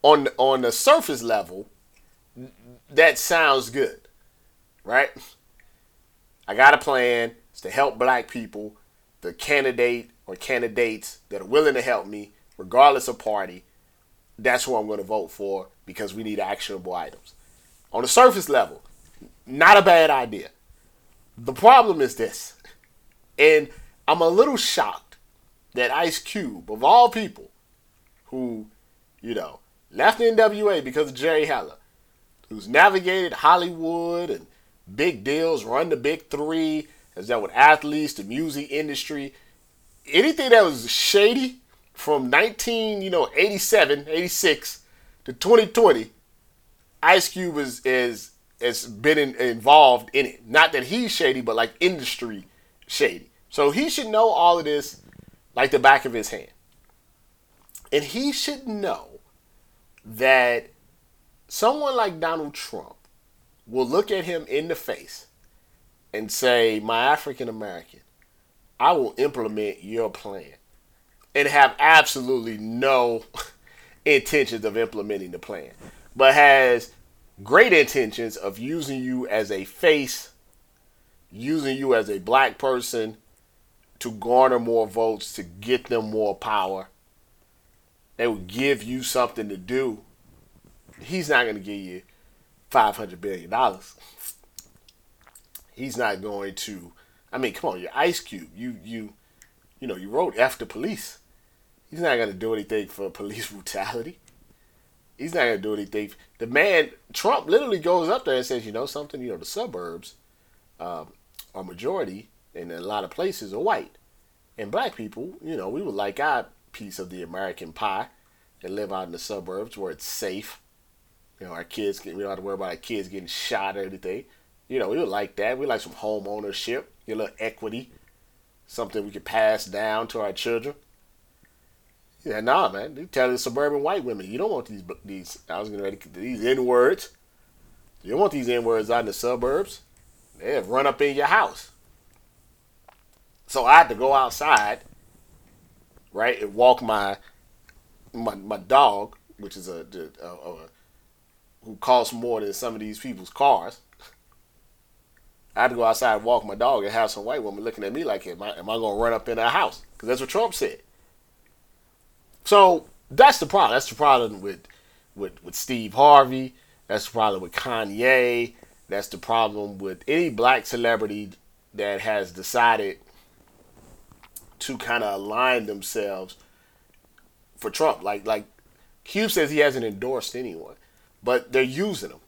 on on the surface level, that sounds good, right? I got a plan. It's to help black people. The candidate or candidates that are willing to help me, regardless of party, that's who I'm going to vote for because we need actionable items. On the surface level, not a bad idea. The problem is this, and I'm a little shocked that Ice Cube, of all people, who, you know, left the NWA because of Jerry Heller, who's navigated Hollywood and big deals, run the big three, has dealt with athletes, the music industry, anything that was shady from 19, you know, 87, 86 to 2020, Ice Cube is is has been in, involved in it. Not that he's shady, but like industry shady. So he should know all of this like the back of his hand. And he should know that someone like Donald Trump will look at him in the face and say, My African American, I will implement your plan and have absolutely no intentions of implementing the plan, but has great intentions of using you as a face, using you as a black person to garner more votes, to get them more power. They will give you something to do. He's not going to give you $500 billion. He's not going to. I mean, come on, you're Ice Cube. You, you, you know, you wrote after police. He's not going to do anything for police brutality. He's not going to do anything. The man, Trump, literally goes up there and says, you know something? You know, the suburbs um, are majority, and in a lot of places, are white. And black people, you know, we would like our piece of the American pie and live out in the suburbs where it's safe. You know, our kids, we don't have to worry about our kids getting shot or anything. You know, we would like that. We like some home ownership, a little equity, something we could pass down to our children. Yeah, nah, man. You tell the suburban white women, you don't want these these. I was getting ready these n words. You don't want these n words out in the suburbs. They have run up in your house. So I had to go outside, right, and walk my my my dog, which is a, a, a, who costs more than some of these people's cars. I had to go outside and walk my dog and have some white woman looking at me like, am I, am I going to run up in her house? Because that's what Trump said. So that's the problem. That's the problem with, with, with Steve Harvey. That's the problem with Kanye. That's the problem with any black celebrity that has decided to kind of align themselves for Trump. Like like Cube says he hasn't endorsed anyone, but they're using him.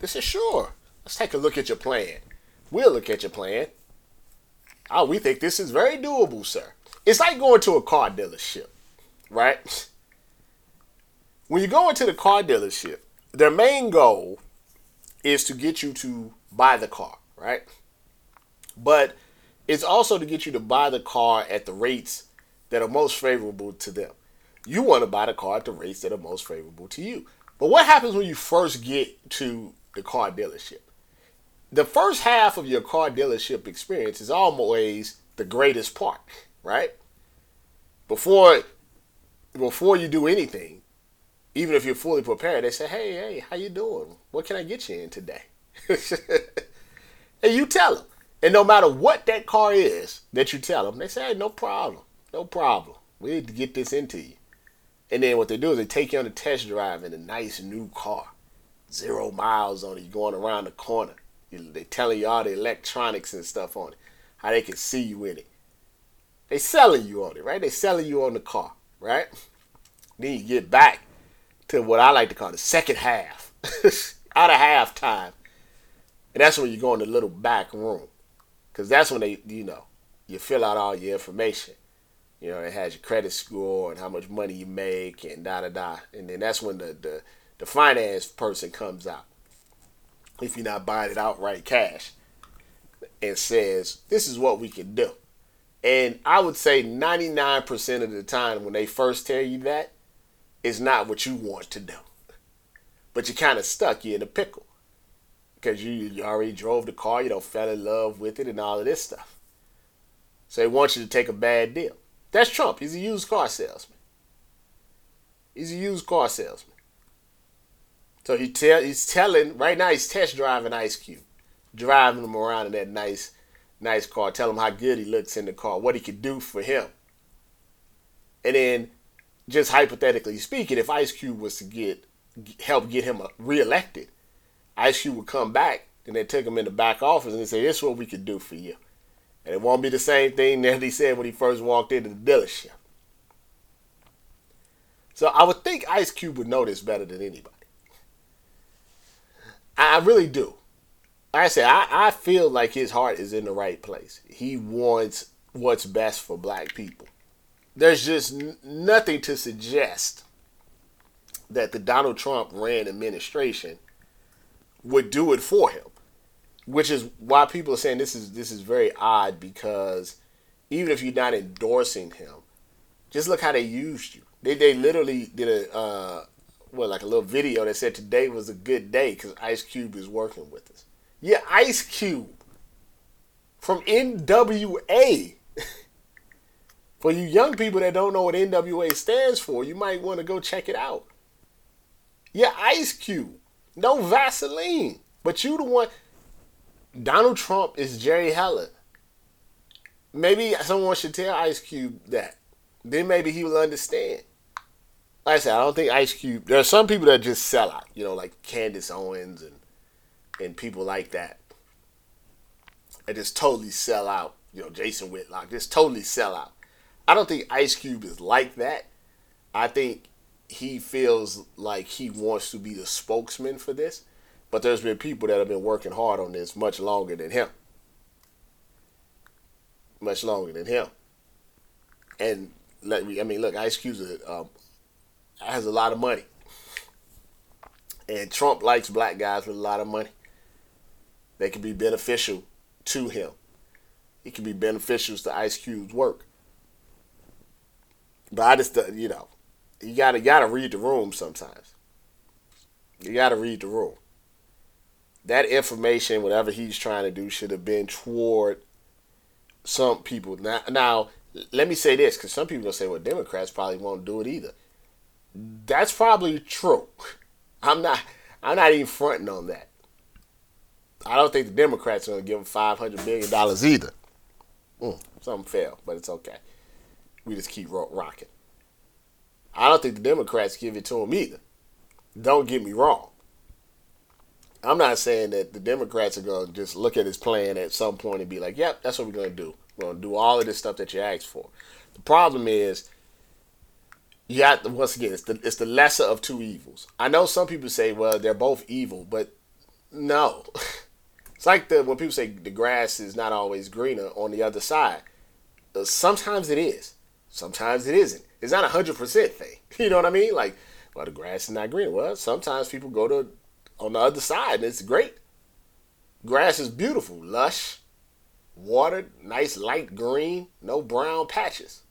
They said, sure, let's take a look at your plan. We'll look at your plan. Oh, we think this is very doable, sir. It's like going to a car dealership right? When you go into the car dealership, their main goal is to get you to buy the car, right? But it's also to get you to buy the car at the rates that are most favorable to them. You want to buy the car at the rates that are most favorable to you. But what happens when you first get to the car dealership? The first half of your car dealership experience is always the greatest part, right? Before before you do anything, even if you're fully prepared, they say, "Hey, hey, how you doing? What can I get you in today?" and you tell them. And no matter what that car is that you tell them, they say, "Hey, no problem, no problem. We need to get this into you." And then what they do is they take you on a test drive in a nice new car, zero miles on it. You're going around the corner. They telling you all the electronics and stuff on it, how they can see you in it. They selling you on it, right? They selling you on the car right? Then you get back to what I like to call the second half, out of halftime. And that's when you go in the little back room. Because that's when they, you know, you fill out all your information. You know, it has your credit score and how much money you make and da da da. And then that's when the, the, the finance person comes out. If you're not buying it outright cash and says, this is what we can do. And I would say 99% of the time when they first tell you that, it's not what you want to do. But you're kind of stuck. You're in a pickle. Because you, you already drove the car, you don't fell in love with it, and all of this stuff. So they want you to take a bad deal. That's Trump. He's a used car salesman. He's a used car salesman. So he tell he's telling right now he's test driving Ice Cube, driving him around in that nice nice car, tell him how good he looks in the car, what he could do for him. And then, just hypothetically speaking, if Ice Cube was to get help get him reelected, Ice Cube would come back and they take him in the back office and they say, "This is what we could do for you," and it won't be the same thing that he said when he first walked into the dealership. So I would think Ice Cube would know this better than anybody. I really do. Like I said, I, I feel like his heart is in the right place. He wants what's best for black people. There's just n- nothing to suggest that the Donald Trump ran administration would do it for him. Which is why people are saying this is this is very odd because even if you're not endorsing him, just look how they used you. They they literally did a uh, what like a little video that said today was a good day because Ice Cube is working with us. Yeah, Ice Cube from NWA. for you young people that don't know what NWA stands for, you might want to go check it out. Yeah, Ice Cube. No Vaseline. But you the one. Donald Trump is Jerry Heller. Maybe someone should tell Ice Cube that. Then maybe he will understand. Like I said, I don't think Ice Cube. There are some people that just sell out. You know, like Candace Owens and and people like that. That just totally sell out. You know, Jason Whitlock just totally sell out. I don't think Ice Cube is like that. I think he feels like he wants to be the spokesman for this. But there's been people that have been working hard on this much longer than him. Much longer than him. And let me, I mean, look, Ice Cube um, has a lot of money. And Trump likes black guys with a lot of money. They can be beneficial to him. It can be beneficial to Ice Cube's work. But I just, uh, you know, you gotta gotta read the room sometimes. You gotta read the room. That information, whatever he's trying to do, should have been toward some people. Now, now let me say this, because some people will say, "Well, Democrats probably won't do it either." That's probably true. I'm not. I'm not even fronting on that. I don't think the Democrats are going to give him five hundred billion dollars either. Mm, something failed, but it's okay. We just keep rocking. I don't think the Democrats give it to him either. Don't get me wrong. I'm not saying that the Democrats are going to just look at his plan at some point and be like, yep, that's what we're going to do. We're going to do all of this stuff that you asked for. The problem is, you got, once again, it's the, it's the lesser of two evils. I know some people say, well, they're both evil, but no. it's like the when people say the grass is not always greener on the other side. Uh, sometimes it is. Sometimes it isn't. It's not a hundred percent thing. You know what I mean? Like, well, the grass is not green. Well, sometimes people go to on the other side and it's great. Grass is beautiful, lush, watered, nice light green, no brown patches.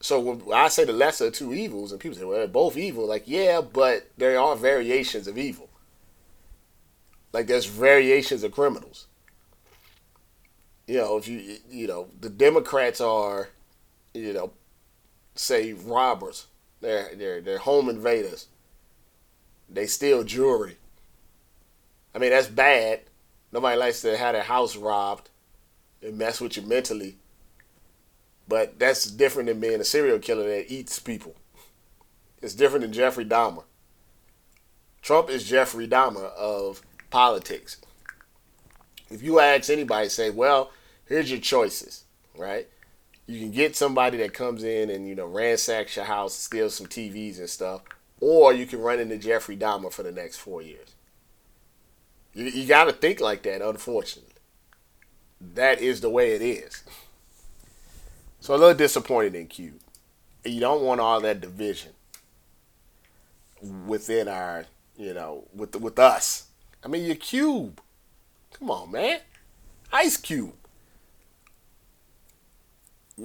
So when I say the lesser of two evils, and people say, well, they're both evil, like, yeah, but there are variations of evil. Like there's variations of criminals. You know, if you you know, the Democrats are you know, say robbers. They're they're they're home invaders. They steal jewelry. I mean that's bad. Nobody likes to have their house robbed. It mess with you mentally. But that's different than being a serial killer that eats people. It's different than Jeffrey Dahmer. Trump is Jeffrey Dahmer of politics. If you ask anybody, say, well, here's your choices, right? You can get somebody that comes in and you know ransacks your house, steals some TVs and stuff, or you can run into Jeffrey Dahmer for the next four years. You, you got to think like that. Unfortunately, that is the way it is. So a little disappointed in Q. You don't want all that division within our, you know, with with us. I mean, your Cube. Come on, man. Ice Cube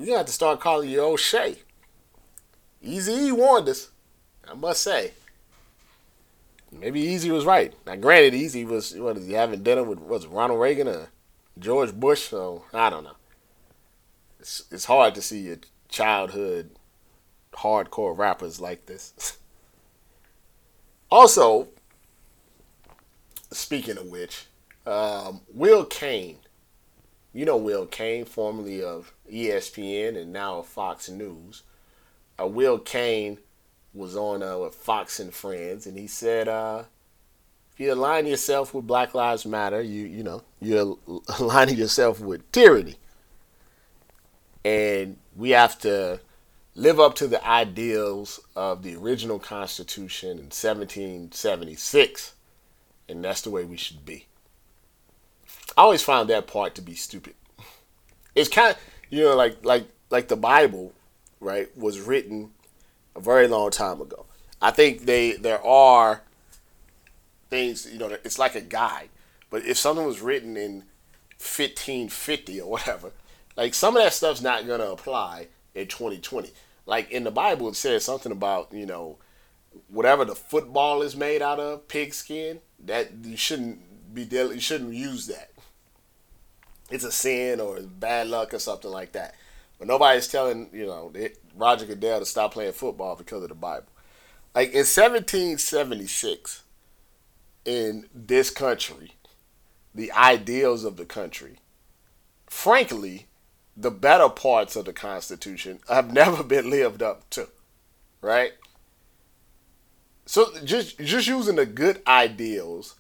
you have to start calling you O'Shea. Easy E warned us, I must say. Maybe Eazy was right. Now, granted, Eazy was what is he having dinner with was Ronald Reagan or George Bush? So I don't know. It's it's hard to see your childhood hardcore rappers like this. also, speaking of which, um, Will Cain you know Will Cain, formerly of ESPN and now of Fox News. Uh, Will Cain was on uh, with Fox and Friends, and he said, uh, "If you align yourself with Black Lives Matter, you you know you're aligning yourself with tyranny, and we have to." live up to the ideals of the original Constitution in 1776, and that's the way we should be. I always found that part to be stupid. It's kind of you know like like like the Bible, right, was written a very long time ago. I think they there are things you know it's like a guide, but if something was written in 1550 or whatever, like some of that stuff's not gonna apply in 2020. Like in the Bible, it says something about you know whatever the football is made out of, pigskin, that you shouldn't be you shouldn't use that. It's a sin or bad luck or something like that. But nobody's telling you know Roger Goodell to stop playing football because of the Bible. Like in 1776, in this country, the ideals of the country, frankly, the better parts of the Constitution have never been lived up to, right? So just just using the good ideals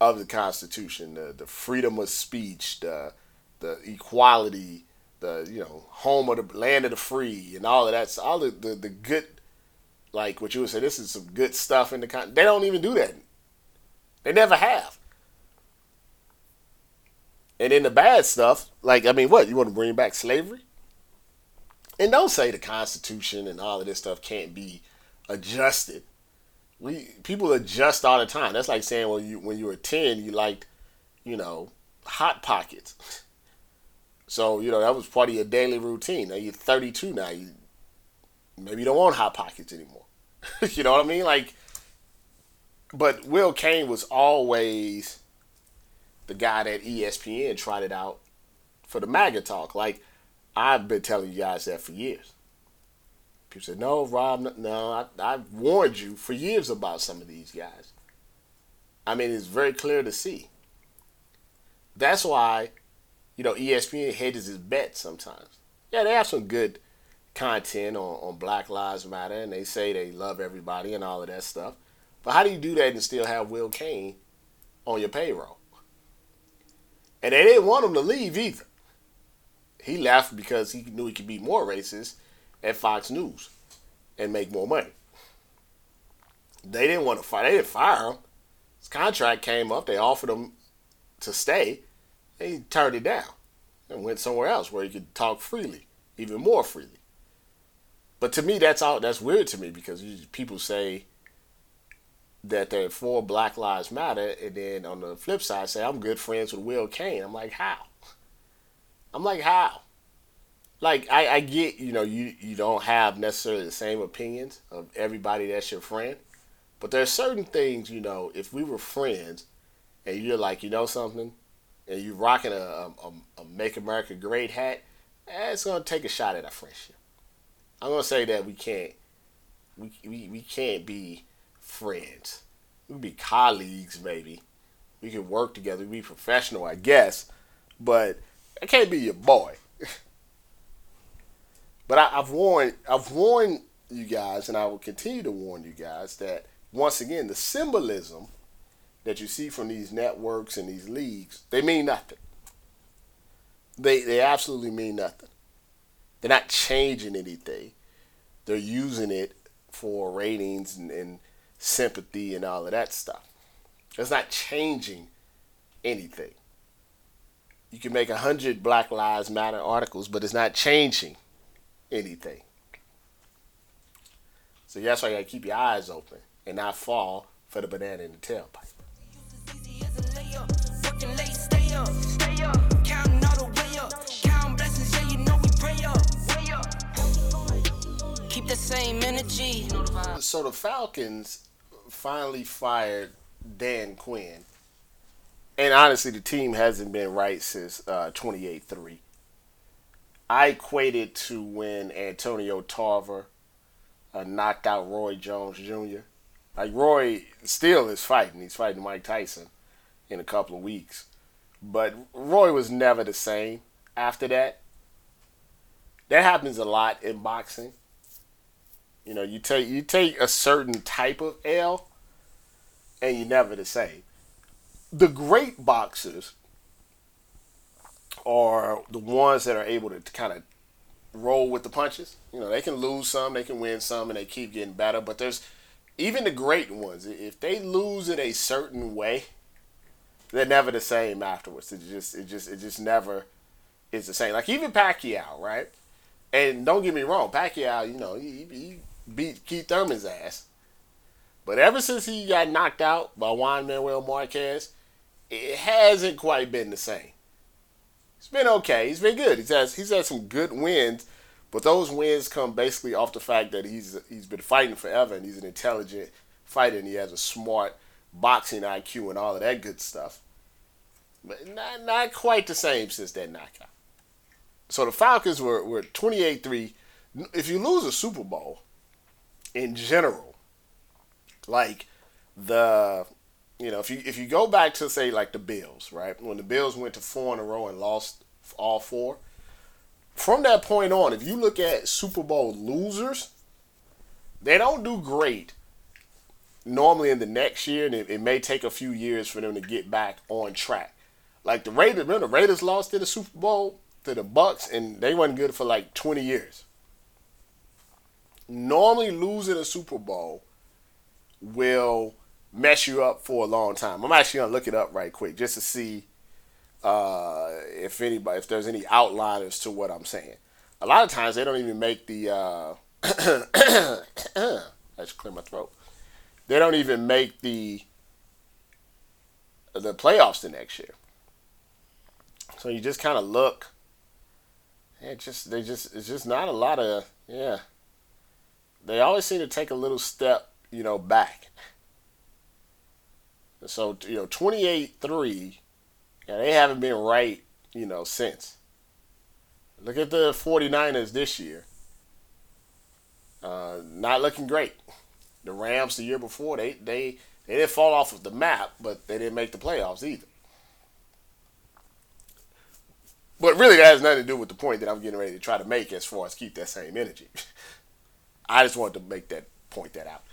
of the Constitution, the, the freedom of speech, the the equality, the you know home of the land of the free, and all of that's all the the, the good, like what you would say, this is some good stuff in the con. They don't even do that. They never have. And then the bad stuff, like I mean, what you want to bring back slavery? And don't say the Constitution and all of this stuff can't be adjusted we people adjust all the time. That's like saying when you when you were ten, you liked, you know, hot pockets. So you know that was part of your daily routine. Now you're 32 now. You maybe you don't want hot pockets anymore. you know what I mean? Like, but Will Cain was always the guy that ESPN trotted out for the MAGA talk. Like I've been telling you guys that for years. People said, no, Rob, no, I, I've warned you for years about some of these guys. I mean, it's very clear to see. That's why, you know, ESPN hedges his bet sometimes. Yeah, they have some good content on, on Black Lives Matter, and they say they love everybody and all of that stuff. But how do you do that and still have Will Cain on your payroll? And they didn't want him to leave either. He left because he knew he could be more racist at Fox News and make more money. They didn't want to fire. They didn't fire him. His contract came up. They offered him to stay. He turned it down and went somewhere else where he could talk freely, even more freely. But to me, that's all. That's weird to me because people say that they're for Black Lives Matter, and then on the flip side, say I'm good friends with Will Cain. I'm like, how? I'm like, how? Like I, I get you know you you don't have necessarily the same opinions of everybody that's your friend but there's certain things you know if we were friends and you're like you know something and you're rocking a, a, a make america great hat eh, it's going to take a shot at our friendship. I'm going to say that we can't we, we, we can't be friends. We can be colleagues maybe. We can work together we be professional i guess but i can't be your boy But I, have warned I've warned you guys, and I will continue to warn you guys that once again the symbolism that you see from these networks and these leagues they mean nothing. They they absolutely mean nothing. They're not changing anything. They're using it for ratings and, and sympathy and all of that stuff. It's not changing anything. You can make a hundred Black Lives Matter articles, but it's not changing anything. So that's why you gotta keep your eyes open and not fall for the banana in the tailpipe. Keep the same energy. So the Falcons finally fired Dan Quinn. And honestly, the team hasn't been right since uh, 28 3. I equated to when Antonio Tarver uh, knocked out Roy Jones Jr. Like Roy still is fighting. He's fighting Mike Tyson in a couple of weeks. But Roy was never the same after that. That happens a lot in boxing. You know, you take you take a certain type of L and you're never the same. The great boxers are the ones that are able to kind of roll with the punches. You know, they can lose some, they can win some, and they keep getting better. But there's even the great ones. If they lose it a certain way, they're never the same afterwards. It just, it just, it just never is the same. Like even Pacquiao, right? And don't get me wrong, Pacquiao, you know, he, he beat Keith Thurman's ass. But ever since he got knocked out by Juan Manuel Marquez, it hasn't quite been the same. He's been okay. He's been good. He's had he's had some good wins, But those wins come basically off the fact that he's he's been fighting forever and he's an intelligent fighter and he has a smart boxing IQ and all of that good stuff. But not not quite the same since that knockout. So the Falcons were were 28-3. If you lose a Super Bowl in general, like the you know, if you if you go back to say like the Bills, right? When the Bills went to four in a row and lost all four, from that point on, if you look at Super Bowl losers, they don't do great normally in the next year, and it, it, may take a few years for them to get back on track. Like the Raiders, remember the Raiders lost to the Super Bowl to the Bucs, and they weren't good for like 20 years. Normally, losing a Super Bowl will mess you up for a long time. I'm actually gonna look it up right quick just to see uh, if anybody, if there's any outliners to what I'm saying. A lot of times they don't even make the. Uh, I just clear my throat. They don't even make the the playoffs the next year. So you just kind of look. It just they just it's just not a lot of yeah. They always seem to take a little step, you know, back. So you know, twenty eight three yeah, they haven't been right, you know, since. Look at the 49ers this year. Uh, not looking great. The Rams the year before, they, they, they didn't fall off of the map, but they didn't make the playoffs either. But really, that has nothing to do with the point that I'm getting ready to try to make as far as keep that same energy. I just wanted to make that point that out.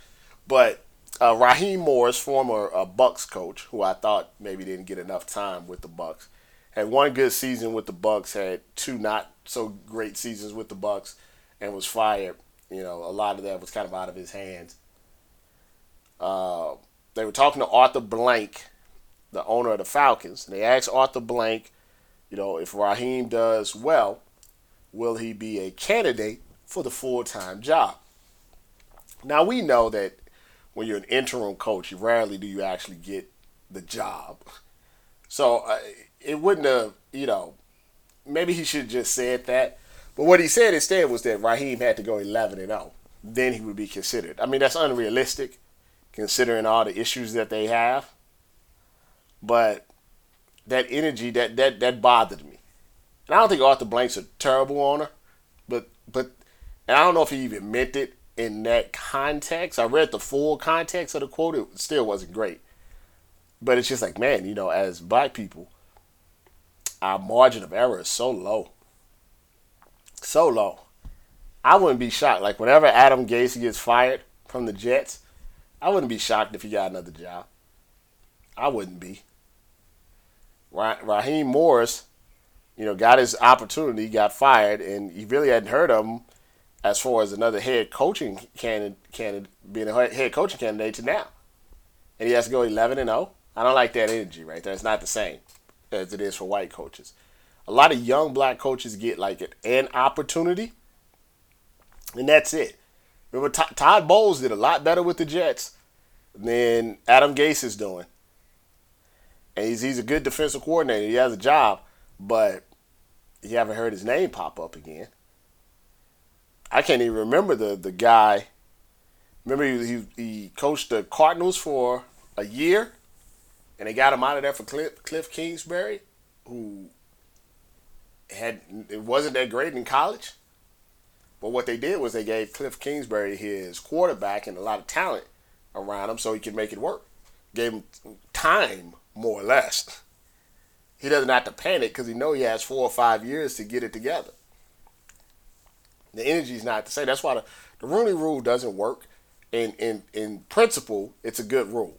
But uh, Raheem Morris, former uh, Bucs coach, who I thought maybe didn't get enough time with the Bucs, had one good season with the Bucs, had two not so great seasons with the Bucs, and was fired. You know, a lot of that was kind of out of his hands. Uh, they were talking to Arthur Blank, the owner of the Falcons, and they asked Arthur Blank, you know, if Raheem does well, will he be a candidate for the full time job? Now we know that when you're an interim coach, you rarely do you actually get the job. So uh, it wouldn't have, you know, maybe he should have just said that. But what he said instead was that Raheem had to go 11 and 0. Then he would be considered. I mean, that's unrealistic considering all the issues that they have. But that energy, that that that bothered me. And I don't think Arthur Blank's a terrible owner, but but and I don't know if he even meant it in that context. I read the full context of the quote. It still wasn't great. But it's just like, man, you know, as black people, our margin of error is so low. So low. I wouldn't be shocked. Like, whenever Adam Gase gets fired from the Jets, I wouldn't be shocked if he got another job. I wouldn't be. Raheem Morris, you know, got his opportunity, got fired, and he really hadn't heard of him as far as another head coaching candidate, candidate being a head coaching candidate to now. And he has to go 11 and 0. I don't like that energy right there. It's not the same as it is for white coaches. A lot of young black coaches get like an opportunity, and that's it. Remember, Todd Bowles did a lot better with the Jets than Adam Gase is doing. And he's, he's a good defensive coordinator. He has a job, but you haven't heard his name pop up again. I can't even remember the the guy. Remember he, he, he coached the Cardinals for a year, and they got him out of there for Cliff, Cliff Kingsbury, who had it wasn't that great in college. But what they did was they gave Cliff Kingsbury his quarterback and a lot of talent around him so he could make it work. Gave him time, more or less. He doesn't have to panic because he know he has four or five years to get it together. The energy is not the same. That's why the, the Rooney Rule doesn't work. In in in principle, it's a good rule.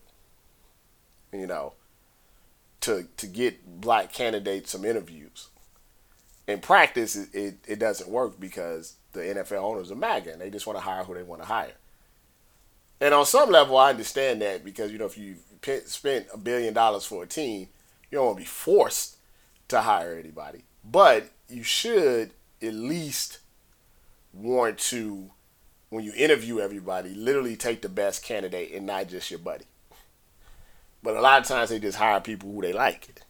You know, to to get black candidates some interviews. In practice, it, it, it doesn't work because the NFL owners are MAGA and they just want to hire who they want to hire. And on some level, I understand that because you know if you spent a billion dollars for a team, you don't want to be forced to hire anybody, but you should at least want to, when you interview everybody, literally take the best candidate and not just your buddy. But a lot of times they just hire people who they like.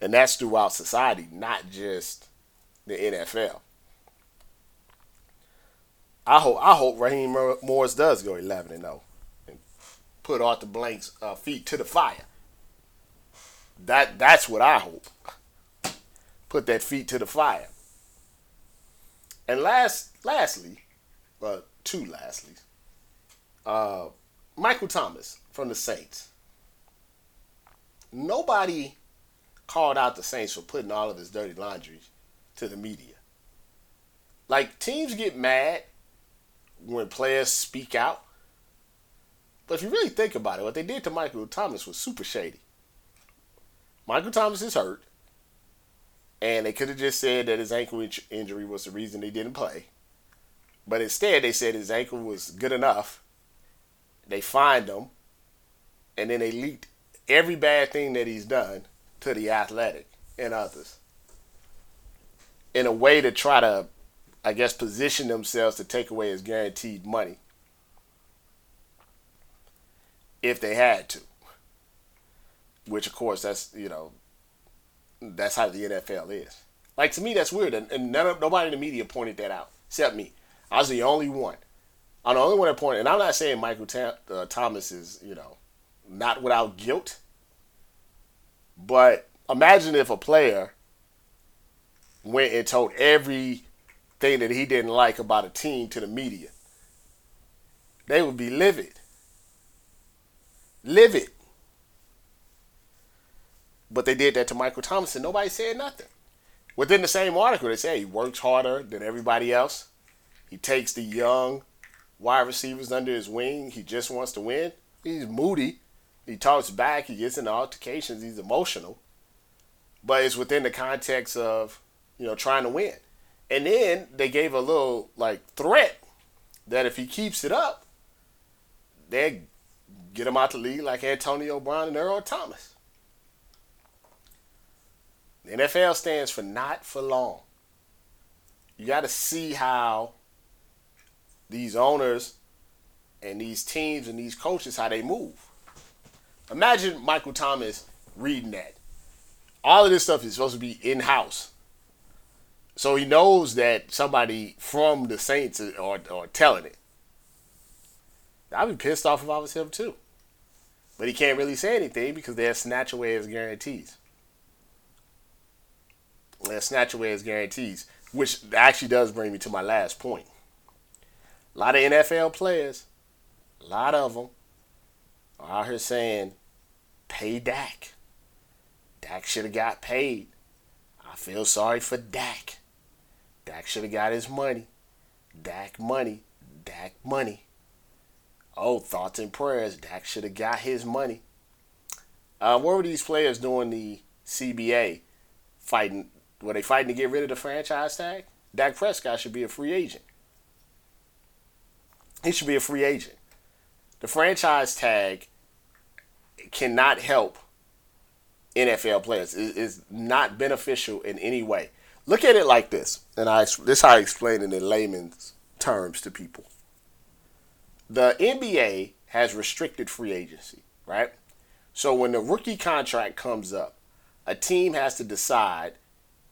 And that's throughout society, not just the NFL. I hope I hope Raheem Morris does go 11 and 0 and put Arthur Blank's uh, feet to the fire. That that's what I hope. Put that feet to the fire. And last, lastly, uh, two lastly, uh, Michael Thomas from the Saints. Nobody called out the Saints for putting all of his dirty laundry to the media. Like teams get mad when players speak out. But if you really think about it, what they did to Michael Thomas was super shady. Michael Thomas is hurt. And they could have just said that his ankle injury was the reason they didn't play. But instead, they said his ankle was good enough. They fined him. And then they leaked every bad thing that he's done to the athletic and others in a way to try to, I guess, position themselves to take away his guaranteed money if they had to. Which, of course, that's, you know, that's how the NFL is. Like to me, that's weird, and, and none nobody in the media pointed that out except me. I was the only one. I'm the only one that pointed, and I'm not saying Michael uh, Thomas is, you know, not without guilt. But imagine if a player went and told everything that he didn't like about a team to the media. They would be livid. Livid. But they did that to Michael Thomas and nobody said nothing. Within the same article, they say he works harder than everybody else. He takes the young wide receivers under his wing. He just wants to win. He's moody. He talks back. He gets into altercations. He's emotional. But it's within the context of, you know, trying to win. And then they gave a little, like, threat that if he keeps it up, they get him out the league like Antonio Brown and Earl Thomas. NFL stands for not for long. You got to see how these owners and these teams and these coaches how they move. Imagine Michael Thomas reading that. All of this stuff is supposed to be in house. So he knows that somebody from the Saints are, are telling it. I'd be pissed off if I was him too. But he can't really say anything because they'll snatch away his guarantees and snatch away his guarantees, which actually does bring me to my last point. A lot of NFL players, a lot of them, are out here saying, pay Dak. Dak should have got paid. I feel sorry for Dak. Dak should have got his money. Dak money. Dak money. Oh, thoughts and prayers. Dak should have got his money. Uh, what were these players doing the CBA fighting were they fighting to get rid of the franchise tag? Dak Prescott should be a free agent. He should be a free agent. The franchise tag cannot help NFL players. It is not beneficial in any way. Look at it like this, and I this is how I explain it in layman's terms to people. The NBA has restricted free agency, right? So when the rookie contract comes up, a team has to decide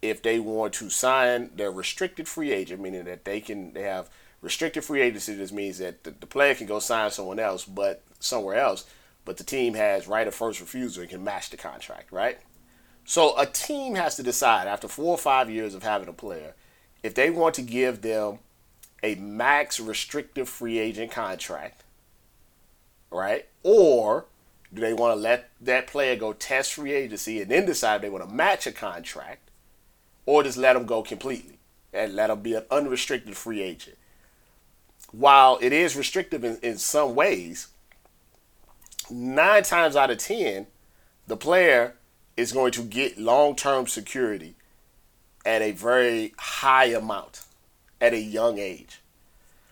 if they want to sign their restricted free agent, meaning that they can they have restricted free agency. This means that the, the player can go sign someone else, but somewhere else, but the team has right of first refusal and can match the contract, right? So a team has to decide after four or five years of having a player if they want to give them a max restrictive free agent contract, right? Or do they want to let that player go test free agency and then decide they want to match a contract? Or just let him go completely and let him be an unrestricted free agent. While it is restrictive in, in some ways, nine times out of ten, the player is going to get long term security at a very high amount at a young age.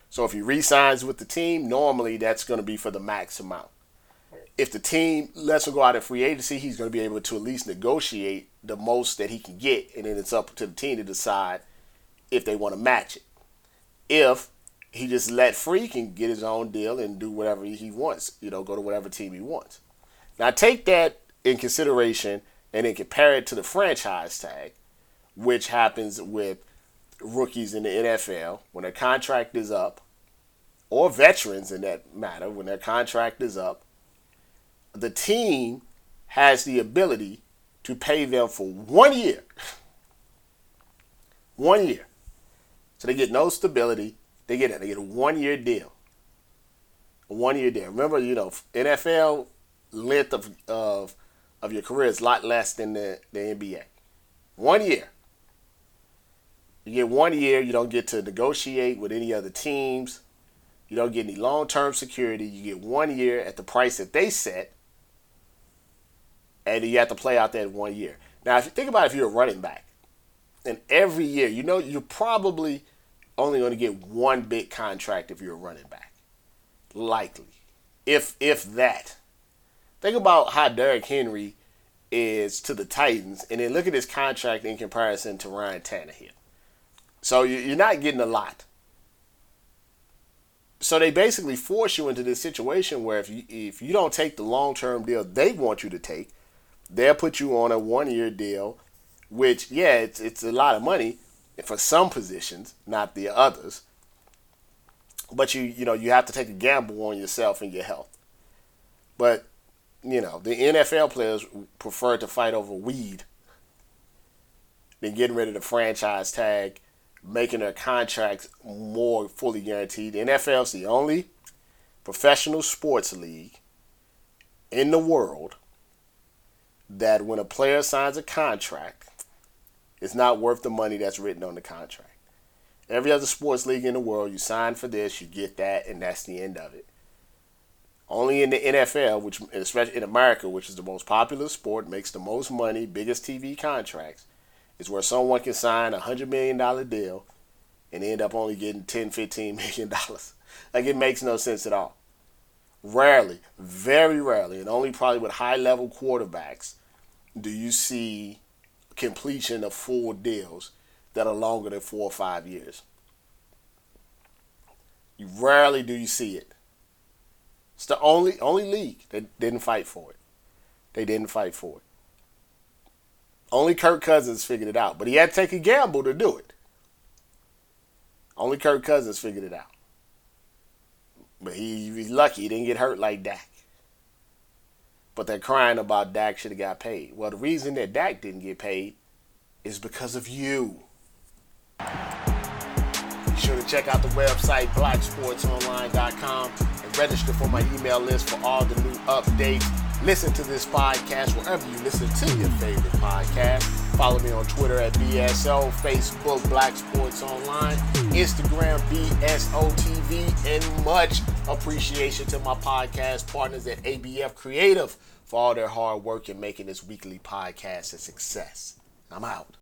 So if he resigns with the team, normally that's going to be for the max amount. If the team lets him go out of free agency, he's going to be able to at least negotiate the most that he can get, and then it's up to the team to decide if they want to match it. If he just let free, can get his own deal and do whatever he wants, you know, go to whatever team he wants. Now take that in consideration and then compare it to the franchise tag, which happens with rookies in the NFL when their contract is up or veterans in that matter, when their contract is up, the team has the ability to pay them for one year. one year. So they get no stability. They get a, they get a one year deal. A one year deal. Remember, you know, NFL length of of of your career is a lot less than the, the NBA. One year. You get one year, you don't get to negotiate with any other teams. You don't get any long term security. You get one year at the price that they set. And you have to play out that one year. Now, if you think about if you're a running back, and every year, you know, you're probably only going to get one big contract if you're a running back. Likely. If if that. Think about how Derrick Henry is to the Titans, and then look at his contract in comparison to Ryan Tannehill. So you're not getting a lot. So they basically force you into this situation where if you if you don't take the long term deal they want you to take, they'll put you on a one year deal, which yeah, it's it's a lot of money for some positions, not the others. But you you know you have to take a gamble on yourself and your health. But you know the NFL players prefer to fight over weed than getting rid of the franchise tag making their contracts more fully guaranteed. The NFL is the only professional sports league in the world that when a player signs a contract, it's not worth the money that's written on the contract. Every other sports league in the world, you sign for this, you get that, and that's the end of it. Only in the NFL, which especially in America, which is the most popular sport, makes the most money, biggest TV contracts, is where someone can sign a hundred million dollar deal and end up only getting 10 15 million dollars like it makes no sense at all rarely very rarely and only probably with high level quarterbacks do you see completion of full deals that are longer than four or five years you rarely do you see it it's the only only league that didn't fight for it they didn't fight for it only Kirk Cousins figured it out, but he had to take a gamble to do it. Only Kirk Cousins figured it out. But he, he's lucky he didn't get hurt like Dak. But they're crying about Dak should have got paid. Well, the reason that Dak didn't get paid is because of you. Be sure to check out the website blacksportsonline.com and register for my email list for all the new updates Listen to this podcast wherever you listen to your favorite podcast. Follow me on Twitter at BSO, Facebook Black Sports Online, Instagram BSO TV, and much appreciation to my podcast partners at ABF Creative for all their hard work in making this weekly podcast a success. I'm out.